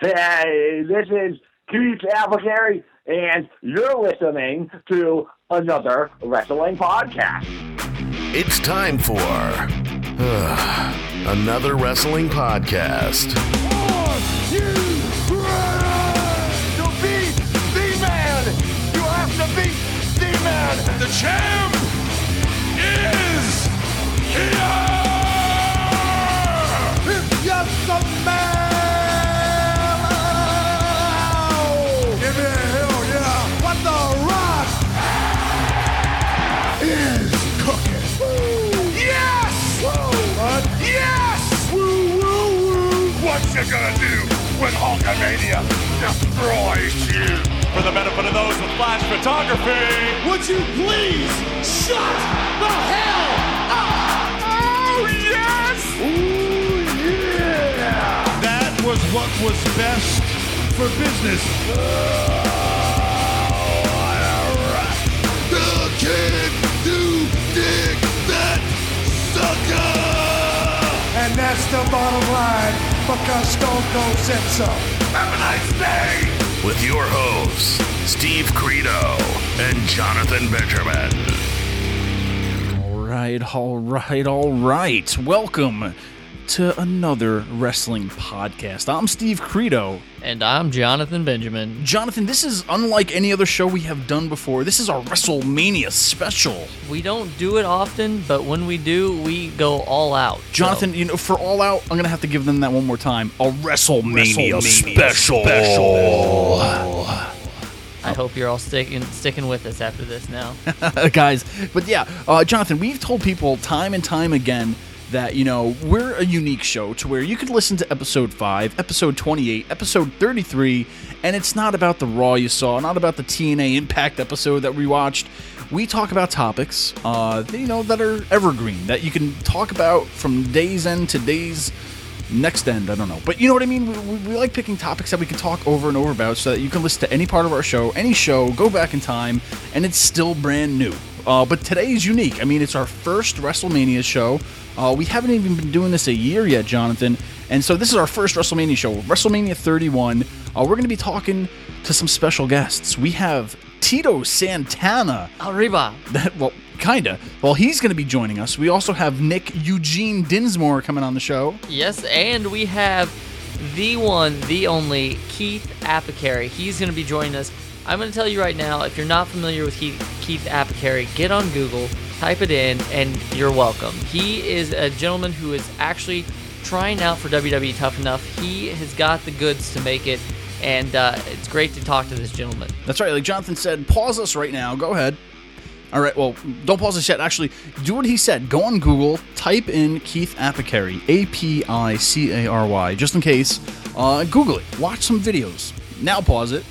Hey, this is Keith Apicary, and you're listening to another wrestling podcast. It's time for uh, another wrestling podcast. Are you ready to be the man? You have to be the man. The champ gonna do when Hulkamania destroys you? For the benefit of those with flash photography, Would you please shut the hell up? Oh, yes! Ooh, yeah! that was what was best for business. The kid do dig that sucker! And that's the bottom line because Stone Cold said so. Have a nice day! With your hosts, Steve Credo and Jonathan Benjamin. All right, all right, all right. Welcome to another wrestling podcast. I'm Steve Credo. And I'm Jonathan Benjamin. Jonathan, this is unlike any other show we have done before. This is our WrestleMania special. We don't do it often, but when we do, we go all out. So, Jonathan, you know, for All Out, I'm gonna have to give them that one more time. A WrestleMania, WrestleMania special. I hope you're all sticking sticking with us after this now. guys. But yeah, uh, Jonathan, we've told people time and time again that you know we're a unique show to where you could listen to episode 5 episode 28 episode 33 and it's not about the raw you saw not about the tna impact episode that we watched. We talk about topics uh, you know that are evergreen that you can talk about from day's end to day's next end. I don't know, but you know what I mean. We, we, we like picking topics that we can talk over and over about, so that you can listen to any part of our show, any show, go back in time, and it's still brand new. Uh, but today is unique. I mean, it's our first WrestleMania show. Uh, we haven't even been doing this a year yet, Jonathan, and so this is our first WrestleMania show, WrestleMania 31. Uh, we're going to be talking to some special guests. We have Tito Santana. Arriba! That well, kinda. Well, he's going to be joining us. We also have Nick Eugene Dinsmore coming on the show. Yes, and we have the one, the only Keith Apicary. He's going to be joining us. I'm going to tell you right now, if you're not familiar with Keith, Keith Apicary, get on Google, type it in, and you're welcome. He is a gentleman who is actually trying out for WWE Tough Enough. He has got the goods to make it, and uh, it's great to talk to this gentleman. That's right. Like Jonathan said, pause us right now. Go ahead. All right. Well, don't pause us yet. Actually, do what he said. Go on Google, type in Keith Apicary, A P I C A R Y, just in case. Uh, Google it. Watch some videos. Now pause it.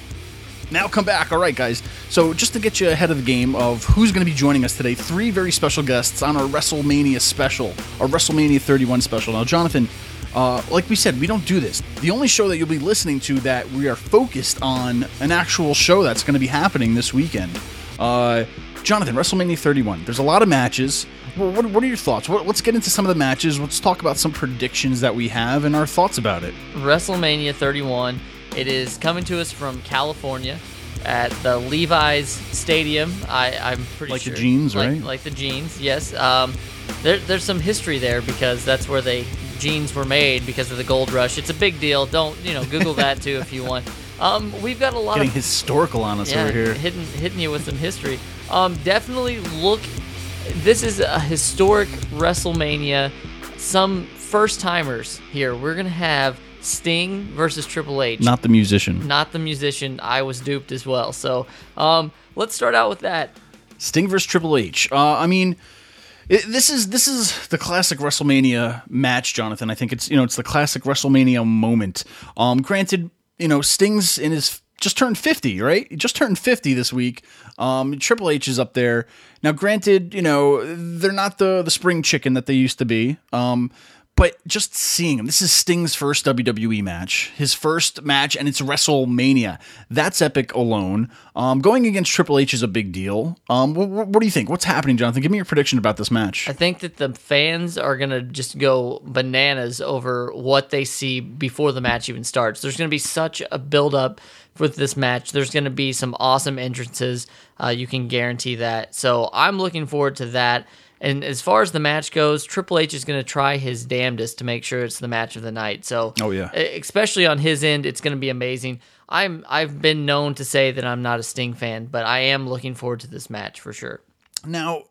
Now come back. All right, guys. So just to get you ahead of the game of who's going to be joining us today, three very special guests on our WrestleMania special, our WrestleMania 31 special. Now, Jonathan, uh, like we said, we don't do this. The only show that you'll be listening to that we are focused on an actual show that's going to be happening this weekend. Uh, Jonathan, WrestleMania 31. There's a lot of matches. What, what are your thoughts? What, let's get into some of the matches. Let's talk about some predictions that we have and our thoughts about it. WrestleMania 31. It is coming to us from California at the Levi's Stadium. I, I'm pretty sure. Like the jeans, like, right? Like the jeans, yes. Um, there, there's some history there because that's where they jeans were made because of the gold rush. It's a big deal. Don't you know? Google that too if you want. Um, we've got a lot Getting of historical on us yeah, over here. hitting hitting you with some history. Um, definitely look. This is a historic WrestleMania. Some first timers here. We're gonna have Sting versus Triple H. Not the musician. Not the musician. I was duped as well. So um, let's start out with that. Sting versus Triple H. Uh, I mean, it, this is this is the classic WrestleMania match, Jonathan. I think it's you know it's the classic WrestleMania moment. Um, granted, you know Sting's in his just turned fifty, right? He just turned fifty this week. Um, Triple H is up there now. Granted, you know they're not the the spring chicken that they used to be. Um, but just seeing him, this is Sting's first WWE match, his first match, and it's WrestleMania. That's epic alone. Um, going against Triple H is a big deal. Um, what, what do you think? What's happening, Jonathan? Give me your prediction about this match. I think that the fans are going to just go bananas over what they see before the match even starts. There's going to be such a build up with this match. There's going to be some awesome entrances. Uh, you can guarantee that. So I'm looking forward to that. And as far as the match goes, Triple H is going to try his damnedest to make sure it's the match of the night. So, Oh, yeah. especially on his end, it's going to be amazing. I'm I've been known to say that I'm not a Sting fan, but I am looking forward to this match for sure. Now,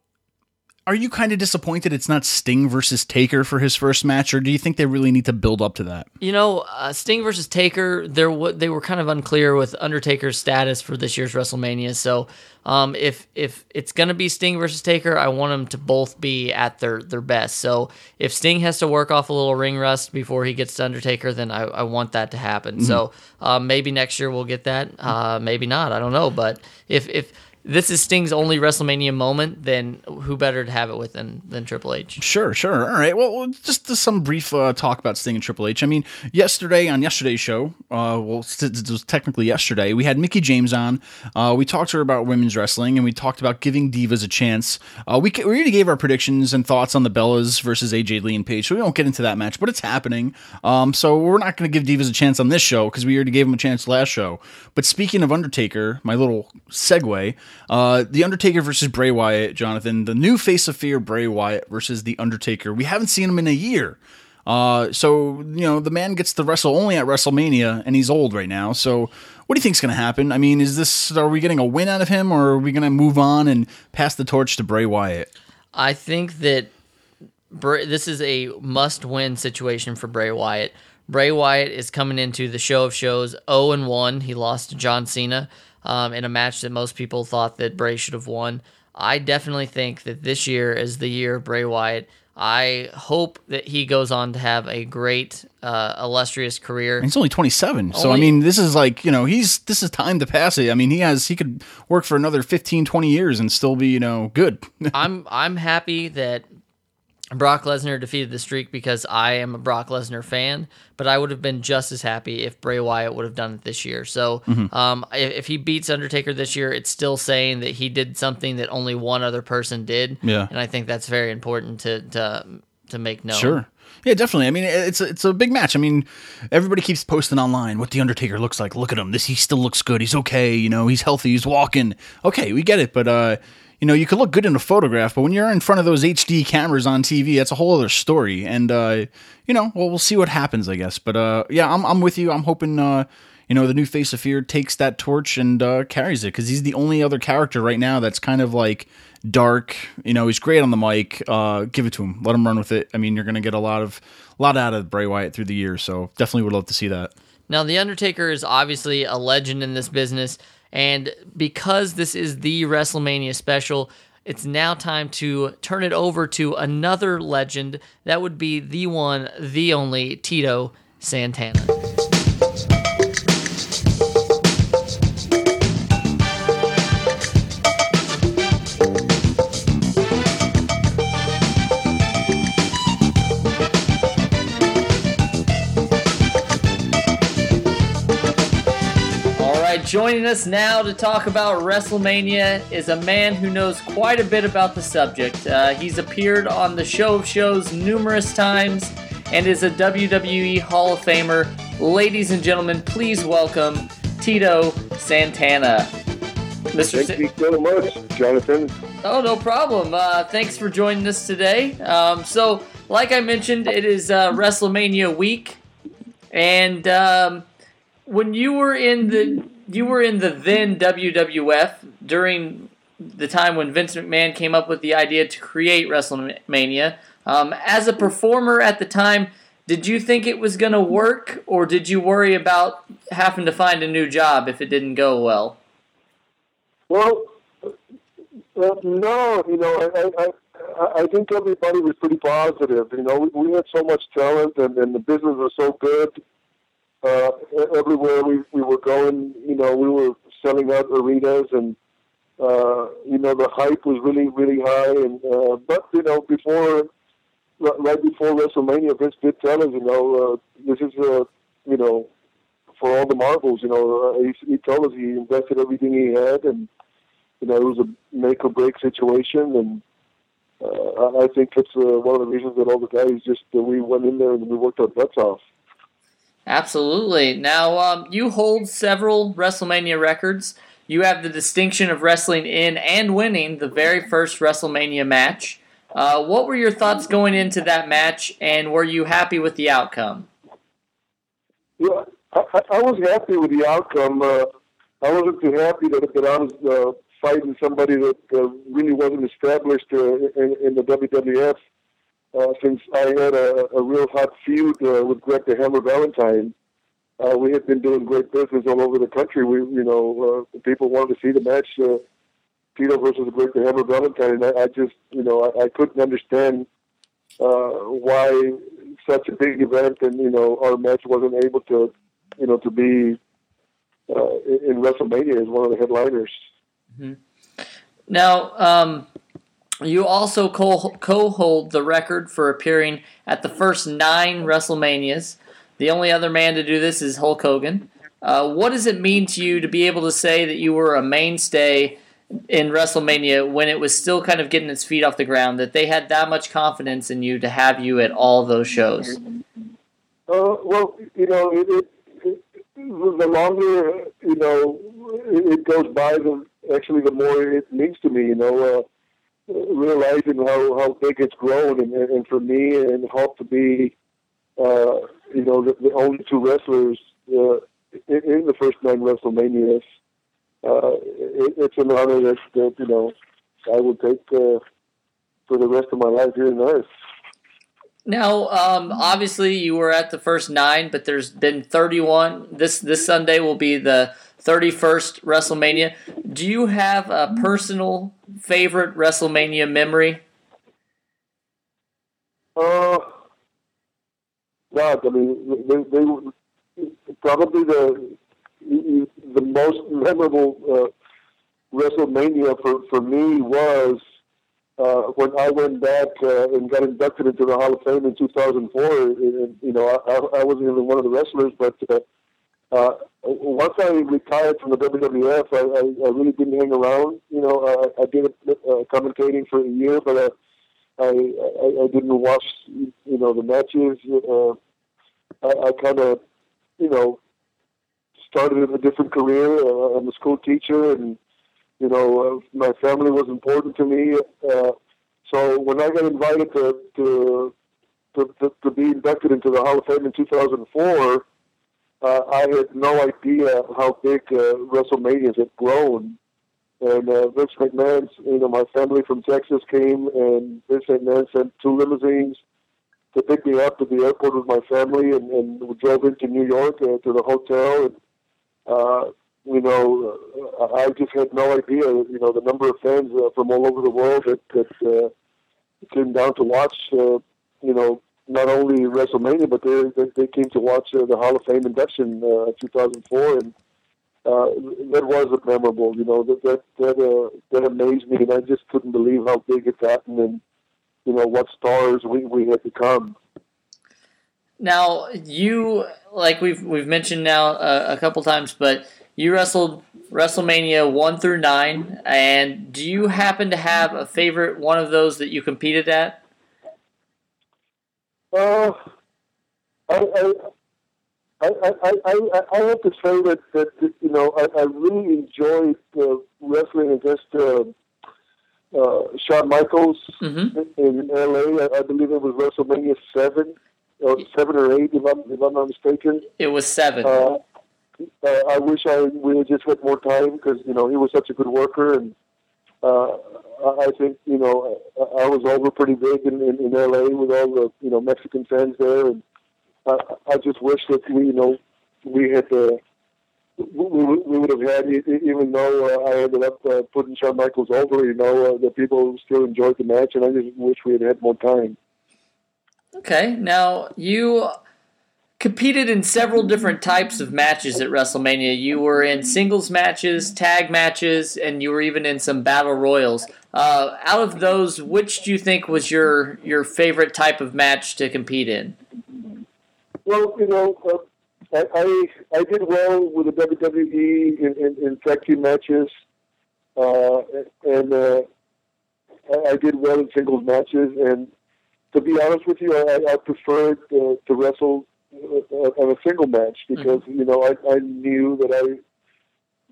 are you kind of disappointed it's not Sting versus Taker for his first match, or do you think they really need to build up to that? You know, uh, Sting versus Taker, there w- they were kind of unclear with Undertaker's status for this year's WrestleMania. So, um, if if it's gonna be Sting versus Taker, I want them to both be at their their best. So, if Sting has to work off a little ring rust before he gets to Undertaker, then I, I want that to happen. So, um, maybe next year we'll get that. Uh, maybe not. I don't know. But if if this is Sting's only WrestleMania moment, then who better to have it with than, than Triple H? Sure, sure. All right. Well, just some brief uh, talk about Sting and Triple H. I mean, yesterday on yesterday's show, uh, well, it was technically yesterday, we had Mickie James on. Uh, we talked to her about women's wrestling, and we talked about giving divas a chance. Uh, we, we already gave our predictions and thoughts on the Bellas versus AJ Lee and Paige, so we won't get into that match, but it's happening. Um, so we're not going to give divas a chance on this show because we already gave them a chance last show. But speaking of Undertaker, my little segue, uh, the Undertaker versus Bray Wyatt, Jonathan, the new face of fear, Bray Wyatt versus the Undertaker. We haven't seen him in a year. Uh, so you know the man gets to wrestle only at WrestleMania, and he's old right now. So what do you think's going to happen? I mean, is this are we getting a win out of him, or are we going to move on and pass the torch to Bray Wyatt? I think that Bray, this is a must-win situation for Bray Wyatt. Bray Wyatt is coming into the show of shows 0 and 1. He lost to John Cena um, in a match that most people thought that Bray should have won. I definitely think that this year is the year of Bray Wyatt. I hope that he goes on to have a great, uh, illustrious career. He's only 27. so I mean, this is like, you know, he's this is time to pass it. I mean, he has he could work for another 15 20 years and still be, you know, good. I'm I'm happy that Brock Lesnar defeated the streak because I am a Brock Lesnar fan, but I would have been just as happy if Bray Wyatt would have done it this year. So, Mm-hmm. um, if, if he beats Undertaker this year, it's still saying that he did something that only one other person did. Yeah. and I think that's very important to to to make known. Sure. Yeah, definitely. I mean, it's a, it's a big match. I mean, everybody keeps posting online what the Undertaker looks like. Look at him. This he still looks good. He's okay. You know, he's healthy. He's walking. Okay, we get it. But uh, you know, you could look good in a photograph, but when you're in front of those HD cameras on TV, that's a whole other story. And uh, you know, well, we'll see what happens, I guess. But uh, yeah, I'm I'm with you. I'm hoping uh, you know, the new face of fear takes that torch and uh, carries it because he's the only other character right now that's kind of like dark. You know, he's great on the mic. Uh, give it to him. Let him run with it. I mean, you're gonna get a lot of a lot out of Bray Wyatt through the years, so definitely would love to see that. Now, The Undertaker is obviously a legend in this business, and because this is the WrestleMania special, it's now time to turn it over to another legend. That would be the one, the only Tito Santana. Joining us now to talk about WrestleMania is a man who knows quite a bit about the subject. Uh, he's appeared on the show of shows numerous times and is a WWE Hall of Famer. Ladies and gentlemen, please welcome Tito Santana. Mr. Thank you so much, Jonathan. Oh, no problem. Uh, thanks for joining us today. Um, so, like I mentioned, it is uh, WrestleMania week, and um, when you were in the you were in the then WWF during the time when Vince McMahon came up with the idea to create WrestleMania. Um, as a performer at the time, did you think it was going to work, or did you worry about having to find a new job if it didn't go well? Well, uh, no, you know, I, I, I, think everybody was pretty positive. You know, we, we had so much talent, and, and the business was so good. Uh, everywhere we, we were going, you know, we were selling out arenas, and uh, you know, the hype was really, really high. And uh, but you know, before right before WrestleMania, Vince did tell us, you know, uh, this is, uh, you know, for all the marbles. You know, uh, he, he told us he invested everything he had, and you know, it was a make or break situation, and uh, I think that's uh, one of the reasons that all the guys just uh, we went in there and we worked our butts off. Absolutely. Now, um, you hold several WrestleMania records. You have the distinction of wrestling in and winning the very first WrestleMania match. Uh, what were your thoughts going into that match, and were you happy with the outcome? Yeah, I, I was happy with the outcome. Uh, I wasn't too happy that, that I was uh, fighting somebody that uh, really wasn't established uh, in, in the WWF. Uh, since I had a, a real hot feud uh, with Greg the Hammer Valentine, uh, we had been doing great business all over the country. We, you know, uh, people wanted to see the match, uh, Tito versus Greg the Hammer Valentine, and I, I just, you know, I, I couldn't understand uh, why such a big event and you know our match wasn't able to, you know, to be uh, in WrestleMania as one of the headliners. Now, um, you also co hold the record for appearing at the first nine WrestleManias. The only other man to do this is Hulk Hogan. Uh, what does it mean to you to be able to say that you were a mainstay in WrestleMania when it was still kind of getting its feet off the ground? That they had that much confidence in you to have you at all those shows? Uh, well, you know, it, it, it, the longer you know it, goes by, the actually the more it means to me. You know, uh, realizing how how big it's grown, and, and for me and Hulk to be, uh, you know, the, the only two wrestlers uh, in, in the first nine WrestleManias. Uh, it, it's an honor that, that you know I will take uh, for the rest of my life here on Earth. Now, um, obviously, you were at the first nine, but there's been 31. This this Sunday will be the 31st WrestleMania. Do you have a personal favorite WrestleMania memory? Uh, God, I mean, they, they were- probably the the most memorable uh, WrestleMania for for me was uh, when I went back uh, and got inducted into the Hall of Fame in 2004. And, you know, I, I wasn't even one of the wrestlers, but uh, uh, once I retired from the WWF, I, I, I really didn't hang around. You know, I, I did uh, commentating for a year, but uh, I, I I didn't watch you know the matches. Uh, I, I kind of you know started a different career. Uh, I'm a school teacher, and you know uh, my family was important to me. Uh, so when I got invited to to, to to to be inducted into the Hall of Fame in 2004, uh, I had no idea how big uh, WrestleManias had grown. And uh, Vince McMahon's, you know, my family from Texas came, and Vince McMahon sent two limousines to pick me up at the airport with my family, and, and we drove into New York uh, to the hotel. And uh, you know, I just had no idea, you know, the number of fans uh, from all over the world that that uh, came down to watch, uh, you know, not only WrestleMania, but they they, came to watch uh, the Hall of Fame induction uh, 2004, and uh, that was memorable. You know, that that that, uh, that amazed me, and I just couldn't believe how big it gotten, and you know what stars we we had become. Now, you like we've we've mentioned now uh, a couple times, but you wrestled WrestleMania one through nine, and do you happen to have a favorite one of those that you competed at? Uh, I, I, I, I, I, I have to say that, that you know, I, I really enjoyed uh, wrestling against uh, uh, Shawn Michaels Mm-hmm. in LA. I, I believe it was WrestleMania 7, or 7 or 8, if I'm, if I'm not mistaken. It was seven. Uh, uh, I wish I we had just had more time because you know he was such a good worker, and uh, I think you know I, I was over pretty big in, in, in LA with all the you know Mexican fans there, and I, I just wish that we you know we had uh, we, we would have had even though uh, I ended up uh, putting Shawn Michaels over, you know uh, the people still enjoyed the match, and I just wish we had had more time. Okay, now you competed in several different types of matches at WrestleMania. You were in singles matches, tag matches, and you were even in some battle royals. Uh, out of those, which do you think was your your favorite type of match to compete in? Well, you know, uh, I, I I did well with the WWE in, in, in tag team matches, uh, and uh, I I did well in singles matches. And to be honest with you, I, I preferred uh, to wrestle on a single match because you know I, I knew that I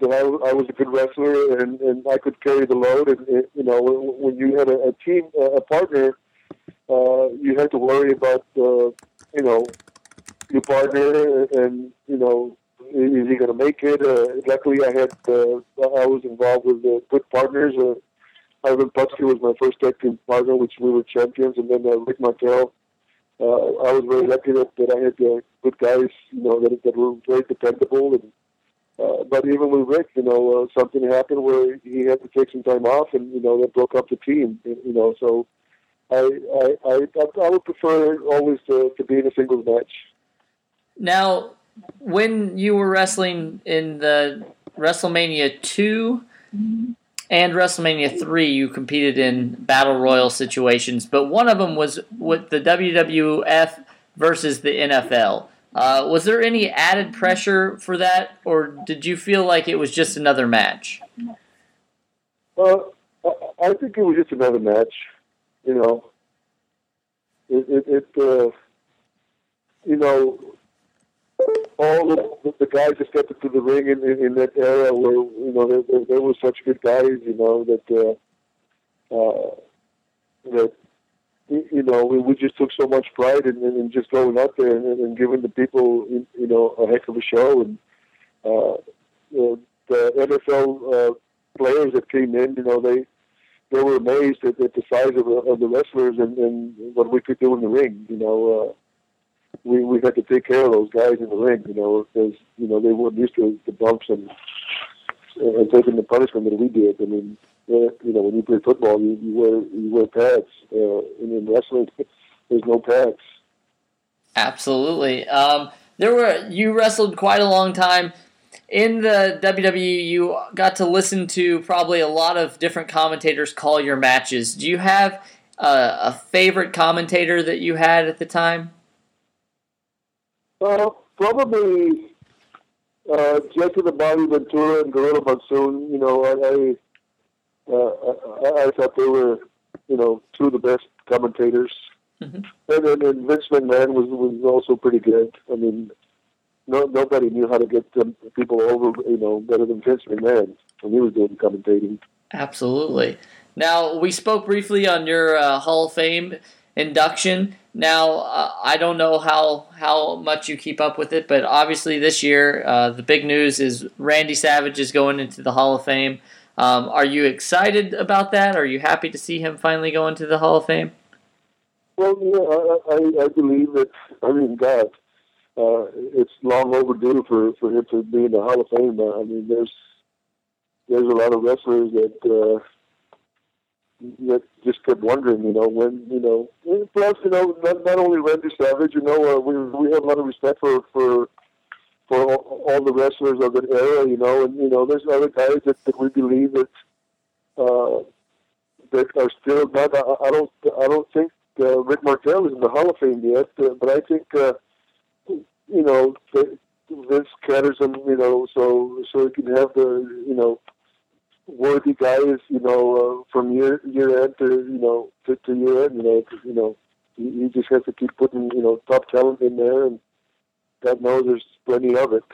that I, I was a good wrestler and, and I could carry the load. And, and you know, when, when you had a, a team, a partner, uh, you had to worry about uh, you know your partner and you know is he going to make it? Uh, luckily, I had uh, I was involved with uh, good partners. Uh, Ivan Putski was my first tag team partner, which we were champions, and then uh, Rick Martel. Uh, I was very lucky that, that I had uh, good guys, you know, that that were very dependable. And uh, but even with Rick, you know, uh, something happened where he had to take some time off, and you know, that broke up the team. You know, so I I I, I would prefer always to, to be in a singles match. Now, when you were wrestling in the WrestleMania 2 and WrestleMania 3, you competed in battle royal situations, but one of them was with the WWF versus the NFL. Uh, was there any added pressure for that, or did you feel like it was just another match? Well, I, think it was just another match. You know, it it, it uh, you know all the, the guys that stepped into the ring in, in, in that era were you know there, there, there were such good guys. You know that uh, uh, that you know we, we just took so much pride in, in, in just going out there and, and giving the people you know a heck of a show and uh, the, the NFL uh, players that came in, you know they they were amazed at, at the size of, the- of the wrestlers and, and what we could do in the ring. You know, uh, we we had to take care of those guys in the ring. You know, because you know they weren't used to the bumps and and taking the punishment that we did. I mean, you know, when you play football, you, you wear you wear pads. Uh, and in wrestling, there's no pads. Absolutely. Um, there were you wrestled quite a long time in the WWE. You got to listen to probably a lot of different commentators call your matches. Do you have uh, a favorite commentator that you had at the time? Well, probably uh, the Bobby Ventura and Gorilla Monsoon. You know, I I, uh, I I thought they were, you know, two of the best commentators. Mhm. And then and Vince McMahon was was also pretty good. I mean, no nobody knew how to get them people over, you know, better than Vince McMahon when he was doing commentating. Absolutely. Now we spoke briefly on your uh, Hall of Fame induction. Now uh, I don't know how how much you keep up with it, but obviously this year uh, the big news is Randy Savage is going into the Hall of Fame. Um, are you excited about that? Are you happy to see him finally go into the Hall of Fame? Well, yeah, I, I, I believe that. I mean, God, uh, it's long overdue for for him to be in the Hall of Fame. I mean, there's there's a lot of wrestlers that uh, that just kept wondering, you know, when you know. Plus, you know, not, not only Randy Savage, you know, uh, we we have a lot of respect for for for all, all the wrestlers of that era, you know, and you know, there's other guys that, that we believe that uh, that are still not. I, I don't I don't think uh, Rick Martel is in the Hall of Fame yet, uh, but I think uh, you know Vince caters him, you know, so so he can have the you know worthy guys, you know, uh, from year year end to you know to, to year end, you know, you know, he, he just has to keep putting you know top talent in there, and God knows there's plenty of it.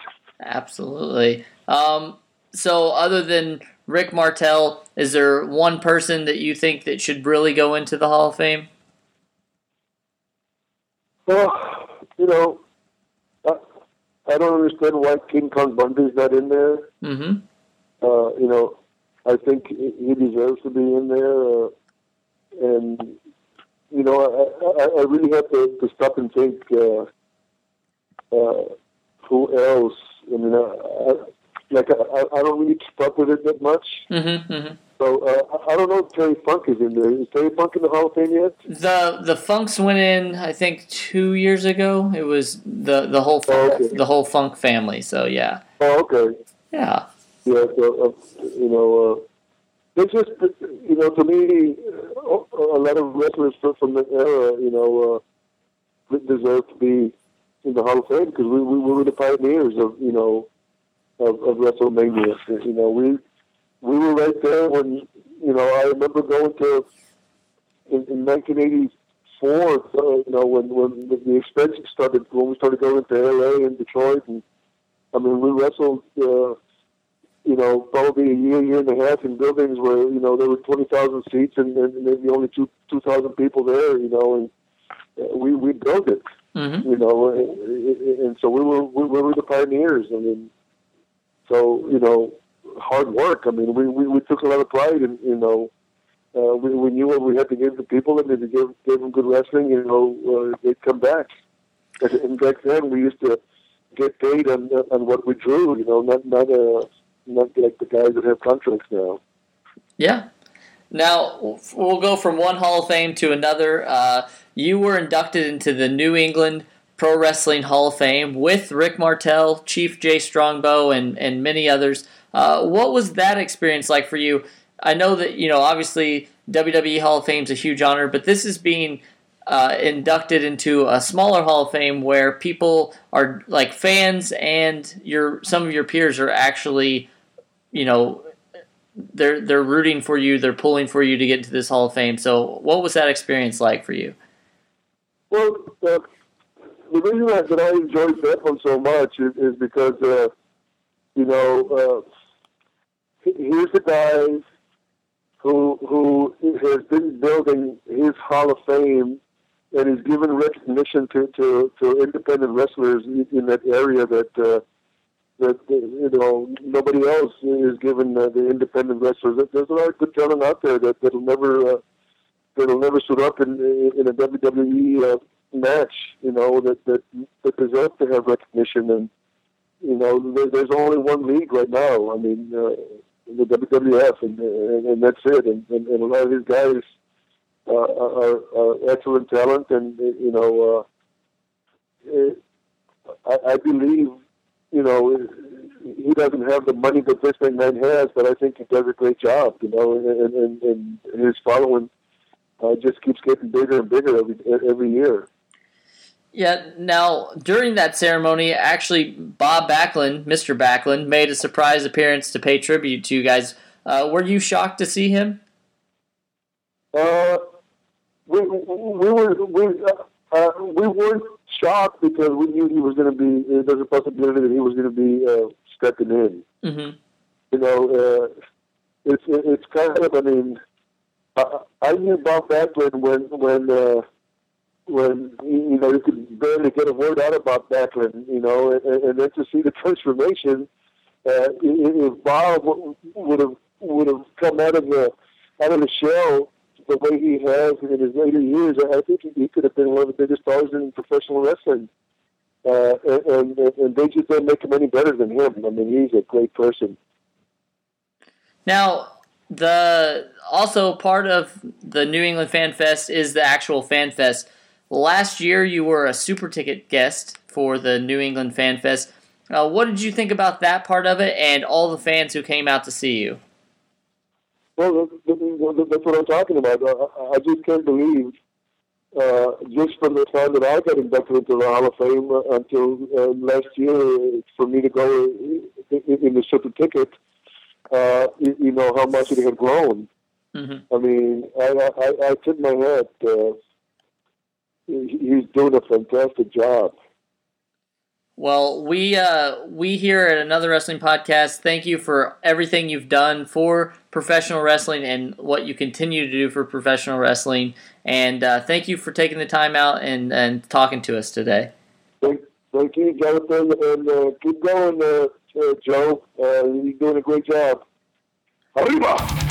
Absolutely. Um, so other than Rick Martel, is there one person that you think that should really go into the Hall of Fame? Well, you know, I, I don't understand why King Kong Bundy's not in there. Mm-hmm. Uh, you know, I think he deserves to be in there. Uh, and, you know, I, I, I really have to, to stop and think uh, uh, who else. I mean, uh, I, like, I, I don't really keep up with it that much. Mm-hmm. mm-hmm. So uh, I I don't know if Terry Funk is in there. Is Terry Funk in the Hall of Fame yet? The the Funks went in, I think, two years ago. It was the the whole funk, Oh, okay. the whole Funk family. So yeah, Oh, okay. yeah, Yeah, so, uh, you know, uh, it's just you know to me a lot of wrestlers from the era you know uh, deserve to be in the Hall of Fame because we, we were the pioneers of you know of, of WrestleMania. You know we we were right there when you know I remember going to in, in 1984. Uh, you know when when the, the expenses started when we started going to LA and Detroit and I mean we wrestled. Uh, you know, probably a year, year and a half in buildings where, you know, there were 20,000 seats and, and maybe only two 2,000 people there, you know, and uh, we, we built it, Mhm. you know, and, and so we were, we, we were the pioneers. I mean, so, you know, hard work. I mean, we, we, we took a lot of pride in, you know, uh, we, we knew what we had to give the people and if we gave, gave them good wrestling, you know, uh, they'd come back. And, and back then we used to get paid on, on what we drew, you know, not, not, uh, not like the guys that have contracts now. Yeah. Now we'll go from one Hall of Fame to another. Uh, you were inducted into the New England Pro Wrestling Hall of Fame with Rick Martel, Chief Jay Strongbow, and and many others. Uh, what was that experience like for you? I know that you know obviously WWE Hall of Fame is a huge honor, but this is being uh, inducted into a smaller Hall of Fame where people are like fans and your some of your peers are actually, you know, they're they're rooting for you, they're pulling for you to get into this Hall of Fame. So, what was that experience like for you? Well, uh, the reason that, I enjoyed that one so much is, is because, uh, you know, uh, he- here's a guy who who has been building his Hall of Fame and is giving recognition to, to, to independent wrestlers in, in that area that uh, that uh, you know nobody else is given uh, the independent wrestlers. There's a lot of good talent out there that that'll never uh, that'll never suit up in in a WWE uh, match. You know that that that deserve to have recognition, and you know there, there's only one league right now. I mean, uh, the WWF, and, and and that's it. And, and, and a lot of these guys uh, are, are excellent talent, and you know, uh, it, I, I believe you know, he doesn't have the money that this man has, but I think he does a great job, you know, and, and, and his following uh, just keeps getting bigger and bigger every every year. Yeah. Now, during that ceremony, actually, Bob Backlund, Mr. Backlund, made a surprise appearance to pay tribute to you guys. Uh, were you shocked to see him? Uh, we, we were we uh, uh, we weren't shocked because we knew he was going to be. There's a possibility that he was going to be uh, stepping in. Mm-hmm. You know, uh, it's it's kind of. I mean, I, I knew Bob Backlund when when uh, when you know you could barely get a word out about Backlund. You know, and, and then to see the transformation. Uh, if Bob would have would have come out of the out of the shell the way he has in his later years, I think he could have been one of the biggest stars in professional wrestling. Uh, and, and and they just don't make him any better than him. I mean, he's a great person. Now, the also part of the New England Fan Fest is the actual Fan Fest. Last year, you were a super ticket guest for the New England Fan Fest. Uh, what did you think about that part of it, and all the fans who came out to see you? Well, that's what I'm talking about. I, I just can't believe, uh, just from the time that I got inducted into the Hall of Fame uh, until uh, last year, for me to go in, the super ticket, uh, you, you know how much it had grown. Mm-hmm. I mean, I, I, I tip my hat. Uh, he's doing a fantastic job. Well, we uh, we here at another wrestling podcast thank you for everything you've done for professional wrestling and what you continue to do for professional wrestling. And uh, thank you for taking the time out and, and talking to us today. Thank, thank you, Jonathan, and uh, keep going, uh, uh, Joe. Uh, you're doing a great job. Arriba!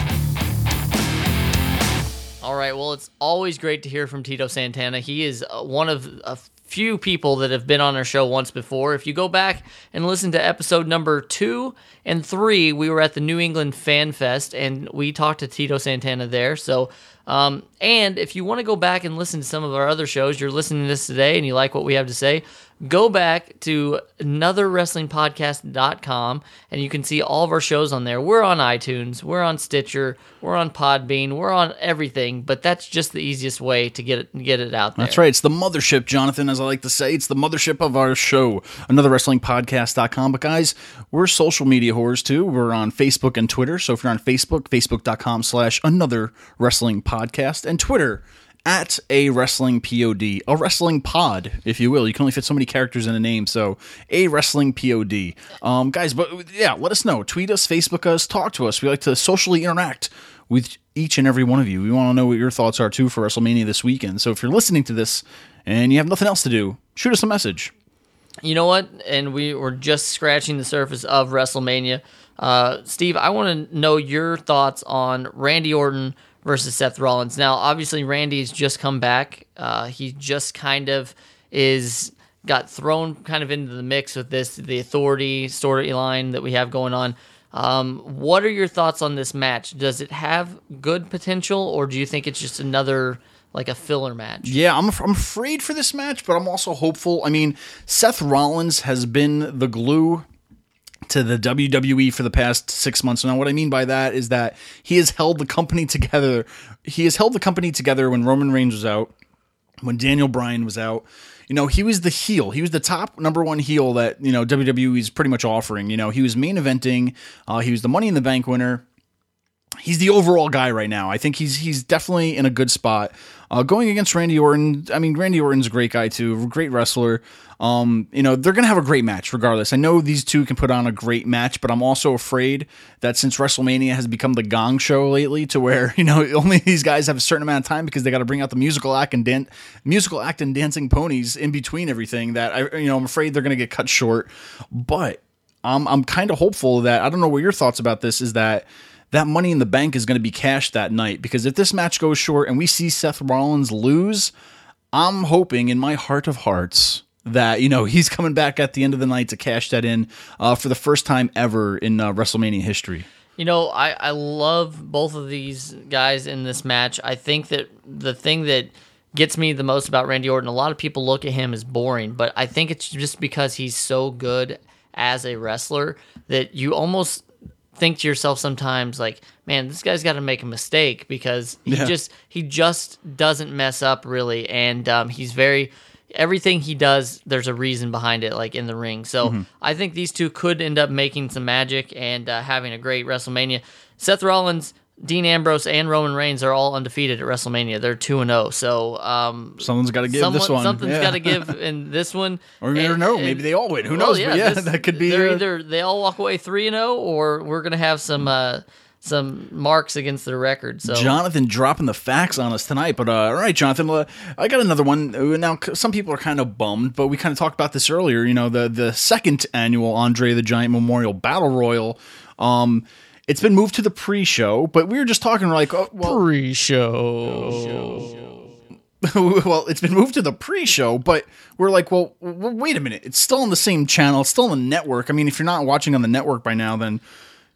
All right. Well, it's always great to hear from Tito Santana. He is uh, one of a few people that have been on our show once before. If you go back and listen to episode number two and three, we were at the New England Fan Fest and we talked to Tito Santana there. So, um, and if you want to go back and listen to some of our other shows, you're listening to this today and you like what we have to say, go back to anotherwrestlingpodcast.com and you can see all of our shows on there. We're on iTunes, we're on Stitcher, we're on Podbean, we're on everything, but that's just the easiest way to get it get it out there. That's right. It's the mothership, Jonathan, as I like to say. It's the mothership of our show, anotherwrestlingpodcast.com. But guys, we're social media whores too. We're on Facebook and Twitter. So if you're on Facebook, facebook.com slash another wrestling podcast and Twitter at a wrestling pod, a wrestling pod, if you will. You can only fit so many characters in a name, so a wrestling pod. Um, guys, but yeah, let us know. Tweet us, Facebook us, talk to us. We like to socially interact with each and every one of you. We want to know what your thoughts are too for WrestleMania this weekend. So if you're listening to this and you have nothing else to do, shoot us a message. You know what? And we were just scratching the surface of WrestleMania. Uh, Steve, I want to know your thoughts on Randy Orton versus Seth Rollins. Now, obviously, Randy's just come back. Uh, he just kind of is got thrown kind of into the mix with this the authority storyline that we have going on. Um, what are your thoughts on this match? Does it have good potential, or do you think it's just another like a filler match? Yeah, I'm, I'm afraid for this match, but I'm also hopeful. I mean, Seth Rollins has been the glue to the WWE for the past six months. Now, what I mean by that is that he has held the company together. He has held the company together when Roman Reigns was out, when Daniel Bryan was out. You know, he was the heel. He was the top number one heel that, you know, WWE is pretty much offering. You know, he was main eventing, uh, he was the Money in the Bank winner he's the overall guy right now. I think he's he's definitely in a good spot. Uh, going against Randy Orton, I mean Randy Orton's a great guy too, great wrestler. Um, you know they're gonna have a great match regardless. I know these two can put on a great match, but I'm also afraid that since WrestleMania has become the Gong Show lately, to where you know only these guys have a certain amount of time because they got to bring out the musical act and dan- musical act and dancing ponies in between everything. That I you know I'm afraid they're gonna get cut short, but. I'm, I'm kind of hopeful that I don't know what your thoughts about this is that that money in the bank is going to be cashed that night because if this match goes short and we see Seth Rollins lose, I'm hoping in my heart of hearts that you know he's coming back at the end of the night to cash that in uh, for the first time ever in uh, WrestleMania history. You know, I, I love both of these guys in this match. I think that the thing that gets me the most about Randy Orton, a lot of people look at him as boring, but I think it's just because he's so good as a wrestler that you almost think to yourself sometimes like man this guy's got to make a mistake because he Yeah. just he just doesn't mess up really and um, he's very everything he does there's a reason behind it like in the ring so Mm-hmm. i think these two could end up making some magic and uh, having a great wrestlemania seth rollins dean ambrose and roman reigns are all undefeated at wrestlemania they're 2 and 0 so um, Someone's got to give someone, this one. something's Yeah. got to give in this one Or you never And- know, and- maybe they all win. Who well, knows? But yeah, that could be, They're uh, either they all walk away three and zero, or we're gonna have some uh, some marks against their record. So Jonathan dropping the facts on us tonight. But uh, all right, Jonathan, uh, I got another one. Uh, Now, some people are kind of bummed, but we kind of talked about this earlier. You know, the the second annual Andre the Giant Memorial Battle Royal. Um, it's been moved to the pre-show, but we were just talking like, oh, well, pre-show. well, it's been moved to the pre-show, but we're like, well, w- wait a minute, it's still on the same channel, it's still on the network. I mean, if you're not watching on the network by now, then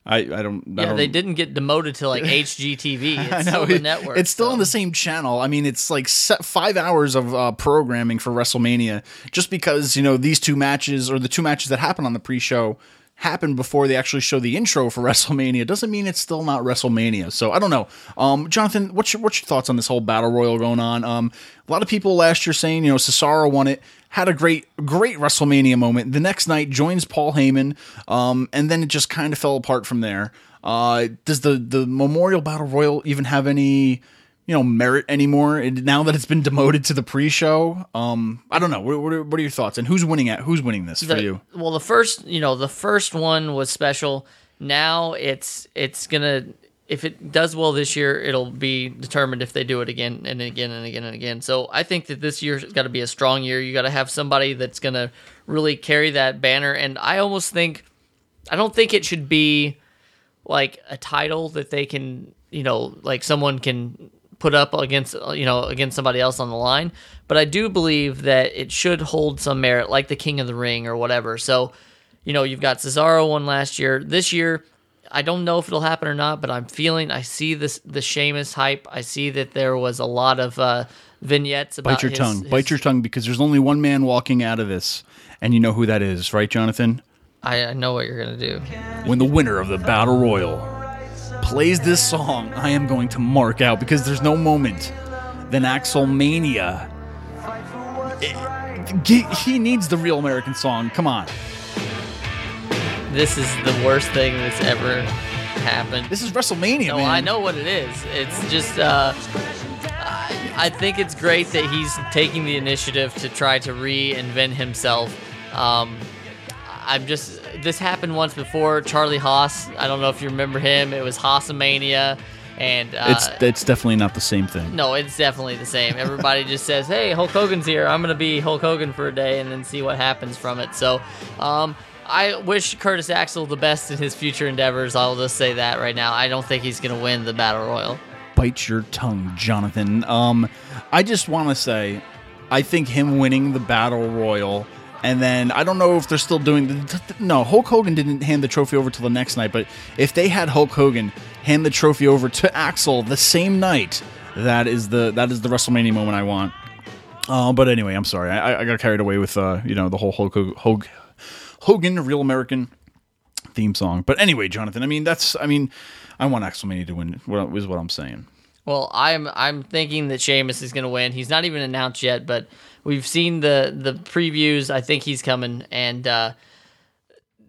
I, I don't. I Yeah, don't, they didn't get demoted to like HGTV. It's I still the network. It's still so. on the same channel. I mean, it's like se- five hours of uh, programming for WrestleMania, just because you know these two matches or the two matches that happen on the pre-show happened before they actually show the intro for WrestleMania. Doesn't mean it's still not WrestleMania. So I don't know, um, Jonathan. What's your what's your thoughts on this whole battle royal going on? Um, a lot of people last year saying you know Cesaro won it. Had a great, great WrestleMania moment. The next night joins Paul Heyman, um, and then it just kind of fell apart from there. Uh, does the the Memorial Battle Royal even have any you know merit anymore and now that it's been demoted to the pre-show? Um, I don't know. What, what, are, what are your thoughts? And who's winning at who's winning this for you? Well, the first, you know, the first one was special. Now it's it's gonna if it does well this year, it'll be determined if they do it again and again and again and again. So I think that this year's got to be a strong year. You got to have somebody that's gonna really carry that banner. And I almost think I don't think it should be like a title that they can, you know, like someone can put up against, you know, against somebody else on the line. But I do believe that it should hold some merit, like the King of the Ring or whatever. So, you know, you've got Cesaro one last year. This year, I don't know if it'll happen or not, but I'm feeling I see this the Sheamus hype. I see that there was a lot of uh, vignettes about Bite your his- tongue. his- Bite your tongue because there's only one man walking out of this. And you know who that is, right, Jonathan? I, I know what you're gonna do. When the winner of the Battle Royal plays this song, I am going to mark out because there's no moment than Axel Mania. he- he needs the real American song. Come on. This is the worst thing that's ever happened. This is WrestleMania, No, man. I know what it is. It's just, uh, I, I think it's great that he's taking the initiative to try to reinvent himself. Um, I'm just, this happened once before. Charlie Haas, I don't know if you remember him. It was Haasamania. And uh, It's it's definitely not the same thing. no, it's definitely the same. Everybody just says, "Hey, Hulk Hogan's here. I'm gonna be Hulk Hogan for a day, and then see what happens from it." So, um, I wish Curtis Axel the best in his future endeavors. I'll just say that right now. I don't think he's gonna win the battle royal. Bite your tongue, Jonathan. Um, I just want to say, I think him winning the battle royal, and then I don't know if they're still doing the. No, Hulk Hogan didn't hand the trophy over till the next night, but if they had Hulk Hogan hand the trophy over to Axel the same night, that is the that is the WrestleMania moment I want. Uh, but anyway, I'm sorry, I, I got carried away with uh, you know the whole Hulk Hogan, Hogan, real American theme song. But anyway, Jonathan, I mean that's I mean I want Axelmania to win. Is what I'm saying. Well, I'm I'm thinking that Sheamus is gonna win. He's not even announced yet, but we've seen the the previews. I think he's coming, and uh,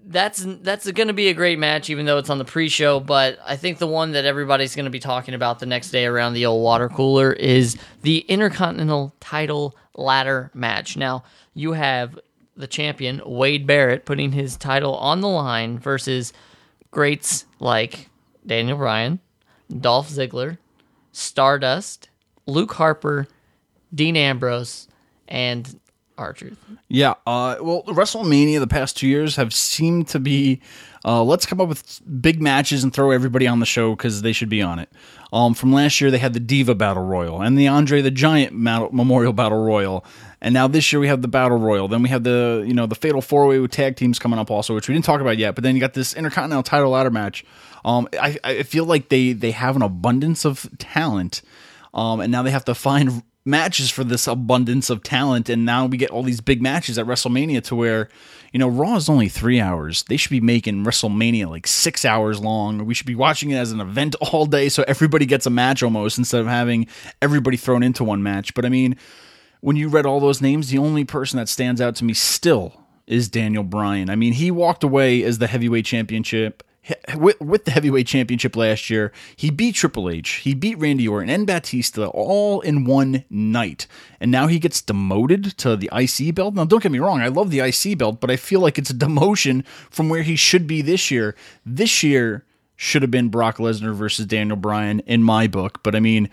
that's that's going to be a great match, even though it's on the pre-show. But I think the one that everybody's going to be talking about the next day around the old water cooler is the Intercontinental Title ladder match. Now you have the champion Wade Barrett putting his title on the line versus greats like Daniel Bryan, Dolph Ziggler, Stardust, Luke Harper, Dean Ambrose, and R Truth. Yeah, uh, well, WrestleMania the past two years have seemed to be uh, let's come up with big matches and throw everybody on the show because they should be on it. Um, from last year, they had the Diva Battle Royal and the Andre the Giant Memorial Battle Royal, and now this year we have the Battle Royal. Then we have the you know the Fatal Four Way with tag teams coming up also, which we didn't talk about yet. But then you got this Intercontinental Title ladder match. Um, I, I feel like they they have an abundance of talent, um, and now they have to find matches for this abundance of talent and now we get all these big matches at WrestleMania to where you know Raw is only 3 hours. They should be making WrestleMania like 6 hours long. We should be watching it as an event all day so everybody gets a match almost instead of having everybody thrown into one match. But I mean, when you read all those names, the only person that stands out to me still is Daniel Bryan. I mean, he walked away as the heavyweight championship with, with the heavyweight championship last year. He beat Triple H, he beat Randy Orton and Batista all in one night. And now he gets demoted to the IC belt. Now, don't get me wrong, I love the IC belt, but I feel like it's a demotion from where he should be this year. This year should have been Brock Lesnar versus Daniel Bryan in my book, but I mean,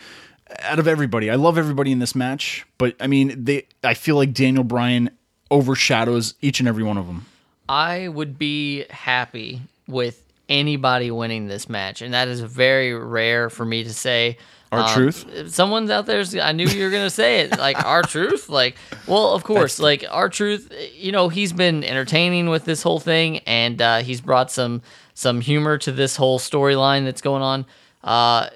out of everybody, I love everybody in this match, but I mean, they I feel like Daniel Bryan overshadows each and every one of them. I would be happy with anybody winning this match, and that is very rare for me to say. Our Um, truth. Someone's out there. I knew you were gonna say it. Like R Truth. Like, well, of course. Like R Truth. You know, he's been entertaining with this whole thing, and uh, he's brought some some humor to this whole storyline that's going on. Uh,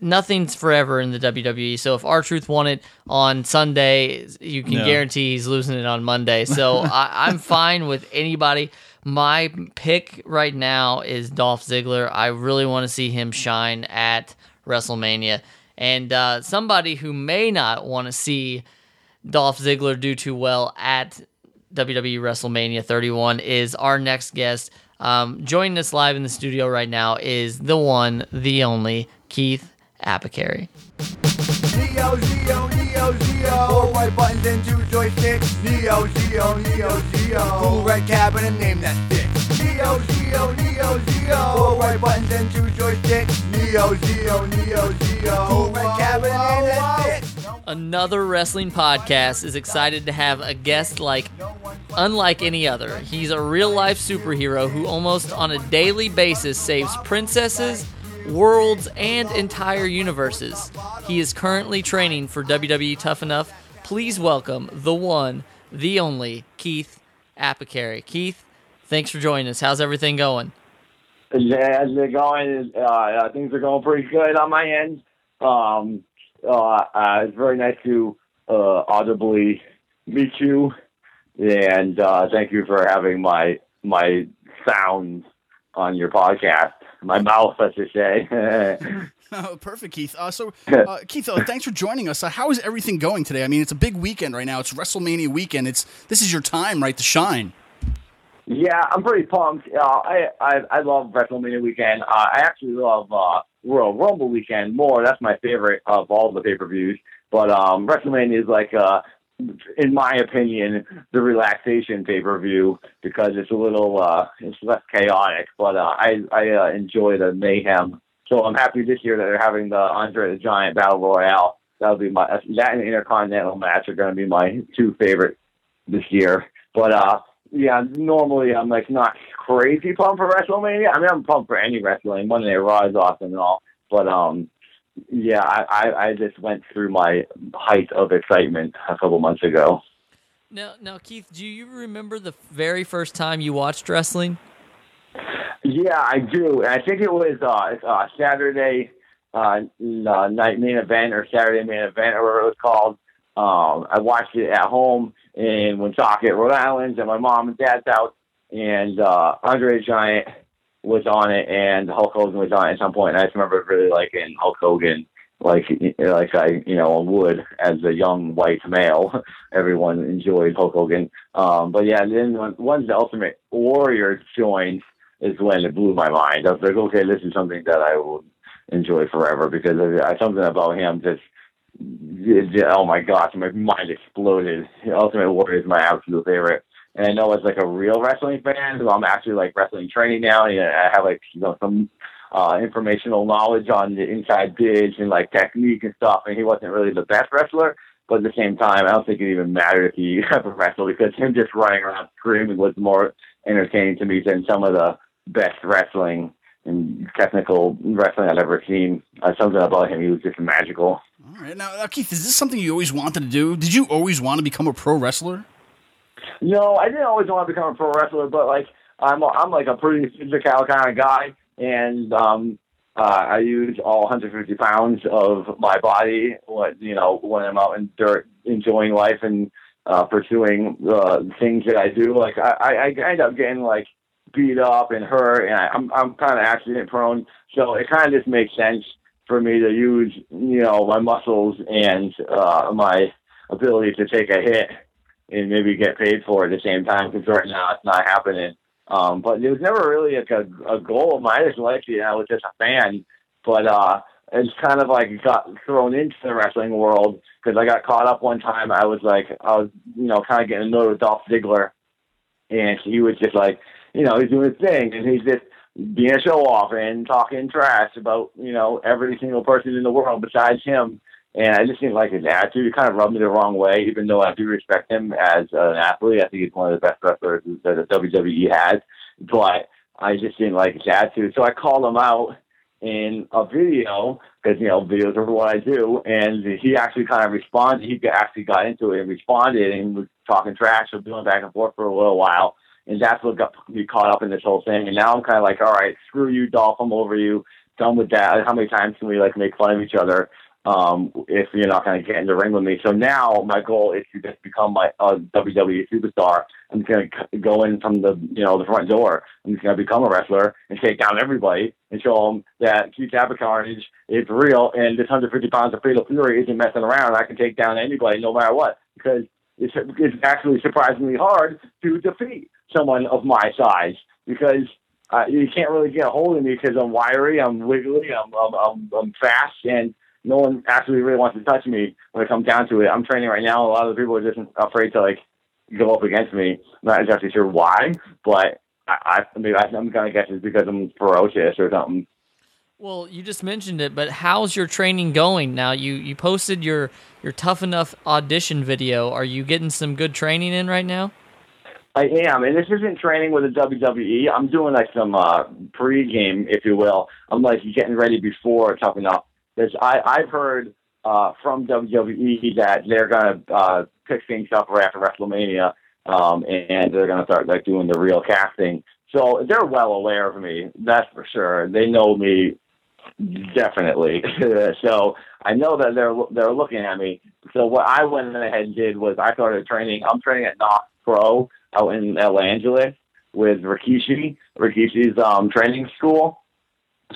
nothing's forever in the WWE. So if R Truth won it on Sunday, you can No. guarantee he's losing it on Monday. So I, I'm fine with anybody. My pick right now is Dolph Ziggler. I really want to see him shine at WrestleMania. And uh, somebody who may not want to see Dolph Ziggler do too well at WWE WrestleMania 31 is our next guest. Um, joining us live in the studio right now is the one, the only Keith Apicary. Neo, Geo, Four white buttons and two joysticks. Neo, Geo, Neo, Geo. Cool red cabin and name that fix. Neo, Geo, Neo, Geo. Four white buttons and two joysticks. Neo, Geo, Neo, Geo. Cool red cabin and name that fix. Another wrestling podcast is excited to have a guest like unlike any other. He's a real life superhero who almost on a daily basis saves princesses, worlds, and entire universes. He is currently training for WWE Tough Enough. Please welcome the one, the only Keith Apicary. Keith, thanks for joining us. How's everything going? As it going, uh, uh, things are going pretty good on my end. Um, uh, uh, it's very nice to uh, audibly meet you and uh, thank you for having my my sounds on your podcast. My mouth, let's just say. Oh, perfect, Keith. Uh, so, uh, Keith, uh, thanks for joining us. Uh, how is everything going today? I mean, it's a big weekend right now. It's WrestleMania weekend. It's this is your time, right, to shine. Yeah, I'm pretty pumped. Uh, I, I I love WrestleMania weekend. Uh, I actually love uh, Royal Rumble weekend more. That's my favorite of all the pay per views. But um, WrestleMania is like, uh, in my opinion, the relaxation pay per view because it's a little uh, it's less chaotic. But uh, I I uh, enjoy the mayhem. So I'm happy this year that they're having the Andre the Giant Battle Royale. That'll be my that and Intercontinental match are going to be my two favorite this year. But uh, yeah, normally I'm like not crazy pumped for WrestleMania. I mean, I'm pumped for any wrestling. Monday Night Raw is awesome and all, but um, yeah, I, I just went through my height of excitement a couple months ago. Now, now, Keith, do you remember the very first time you watched wrestling? Yeah, I do. I think it was uh, uh Saturday uh, uh, night main event or Saturday main event or whatever it was called. Um, I watched it at home in Woonsocket, Rhode Island, at my mom and dad's house, and uh, Andre the Giant was on it, and Hulk Hogan was on it at some point. And I just remember really liking Hulk Hogan, like like I you know would as a young white male. Everyone enjoyed Hulk Hogan, um, but yeah, then when, once the Ultimate Warrior joined, is when it blew my mind. I was like, okay, this is something that I will enjoy forever because I, something about him just oh my gosh, my mind exploded. Ultimate Warrior is my absolute favorite. And I know as like a real wrestling fan, so I'm actually like wrestling training now, and I have like you know some uh, informational knowledge on the inside biz and like technique and stuff. And he wasn't really the best wrestler, but at the same time, I don't think it even mattered if he ever wrestled because him just running around screaming was more entertaining to me than some of the best wrestling and technical wrestling I've ever seen. Uh, something about him, he was just magical. All right, now Keith, is this something you always wanted to do? Did you always want to become a pro wrestler? No, I didn't always want to become a pro wrestler, but like I'm, I'm like a pretty physical kind of guy, and um, uh, I use all 150 pounds of my body, what you know, when I'm out in dirt, enjoying life and uh, pursuing uh, things that I do. Like I, I, I end up getting like beat up and hurt, and I, I'm I'm kind of accident prone, so it kind of just makes sense for me to use you know my muscles and uh, my ability to take a hit and maybe get paid for it at the same time. Because right now it's not happening. Um, but it was never really like a, a goal of mine. I just You know, I was just a fan, but uh, it's kind of like got thrown into the wrestling world because I got caught up one time. I was like, I was you know kind of getting annoyed with Dolph Ziggler, and he was just like you know, he's doing his thing and he's just being a show off and talking trash about, you know, every single person in the world besides him. And I just didn't like his attitude. It kind of rubbed me the wrong way, even though I do respect him as an athlete. I think he's one of the best wrestlers that the WWE has. But I just didn't like his attitude. So I called him out in a video because you know videos are what I do, and he actually kind of responded. He actually got into it and responded and was talking trash, so doing back and forth for a little while and that's what got me caught up in this whole thing. And now I'm kind of like, all right, screw you, Dolph, I'm over you. Done with that. How many times can we like make fun of each other um, if you're not going to get in the ring with me? So now my goal is to just become my uh, WWE superstar. I'm going to go in from the you know the front door. I'm just going to become a wrestler and take down everybody and show them that Keith Carnage is real and this 150 pounds of Fatal Fury isn't messing around. I can take down anybody no matter what because it's, it's actually surprisingly hard to defeat someone of my size because uh, you can't really get a hold of me because I'm wiry, I'm wiggly, I'm, I'm, I'm fast, and no one actually really wants to touch me when it comes down to it. I'm training right now. A lot of the people are just afraid to like go up against me. I'm not exactly sure why, but I, I mean, I'm gonna guess it's because I'm ferocious or something. Well, you just mentioned it, but how's your training going now? You you posted your your tough enough audition video. Are you getting some good training in right now? I am, and this isn't training with the WWE. I'm doing like some uh, pre-game, if you will. I'm like getting ready before Tough Enough. I I've heard uh, from WWE that they're gonna uh, pick things up right after WrestleMania, um, and they're gonna start like doing the real casting. So they're well aware of me, that's for sure. They know me Definitely. so I know that they're they're looking at me. So what I went ahead and did was I started training. I'm training at Knox Pro out in Los Angeles with Rikishi, Rikishi's um, training school.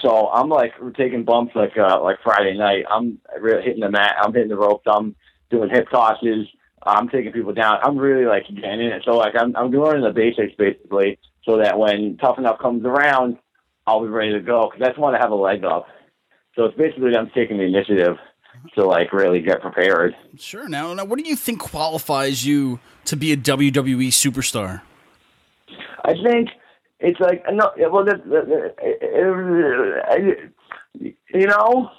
So I'm like taking bumps like uh, like Friday night. I'm really hitting the mat. I'm hitting the ropes. I'm doing hip tosses. I'm taking people down. I'm really like getting in it. So like I'm I'm learning the basics basically, so that when tough enough comes around, I'll be ready to go. Because that's when I have a leg up. So it's basically I'm taking the initiative to like really get prepared. Sure. Now, now, what do you think qualifies you to be a WWE superstar? I think it's like no, well, the, you know,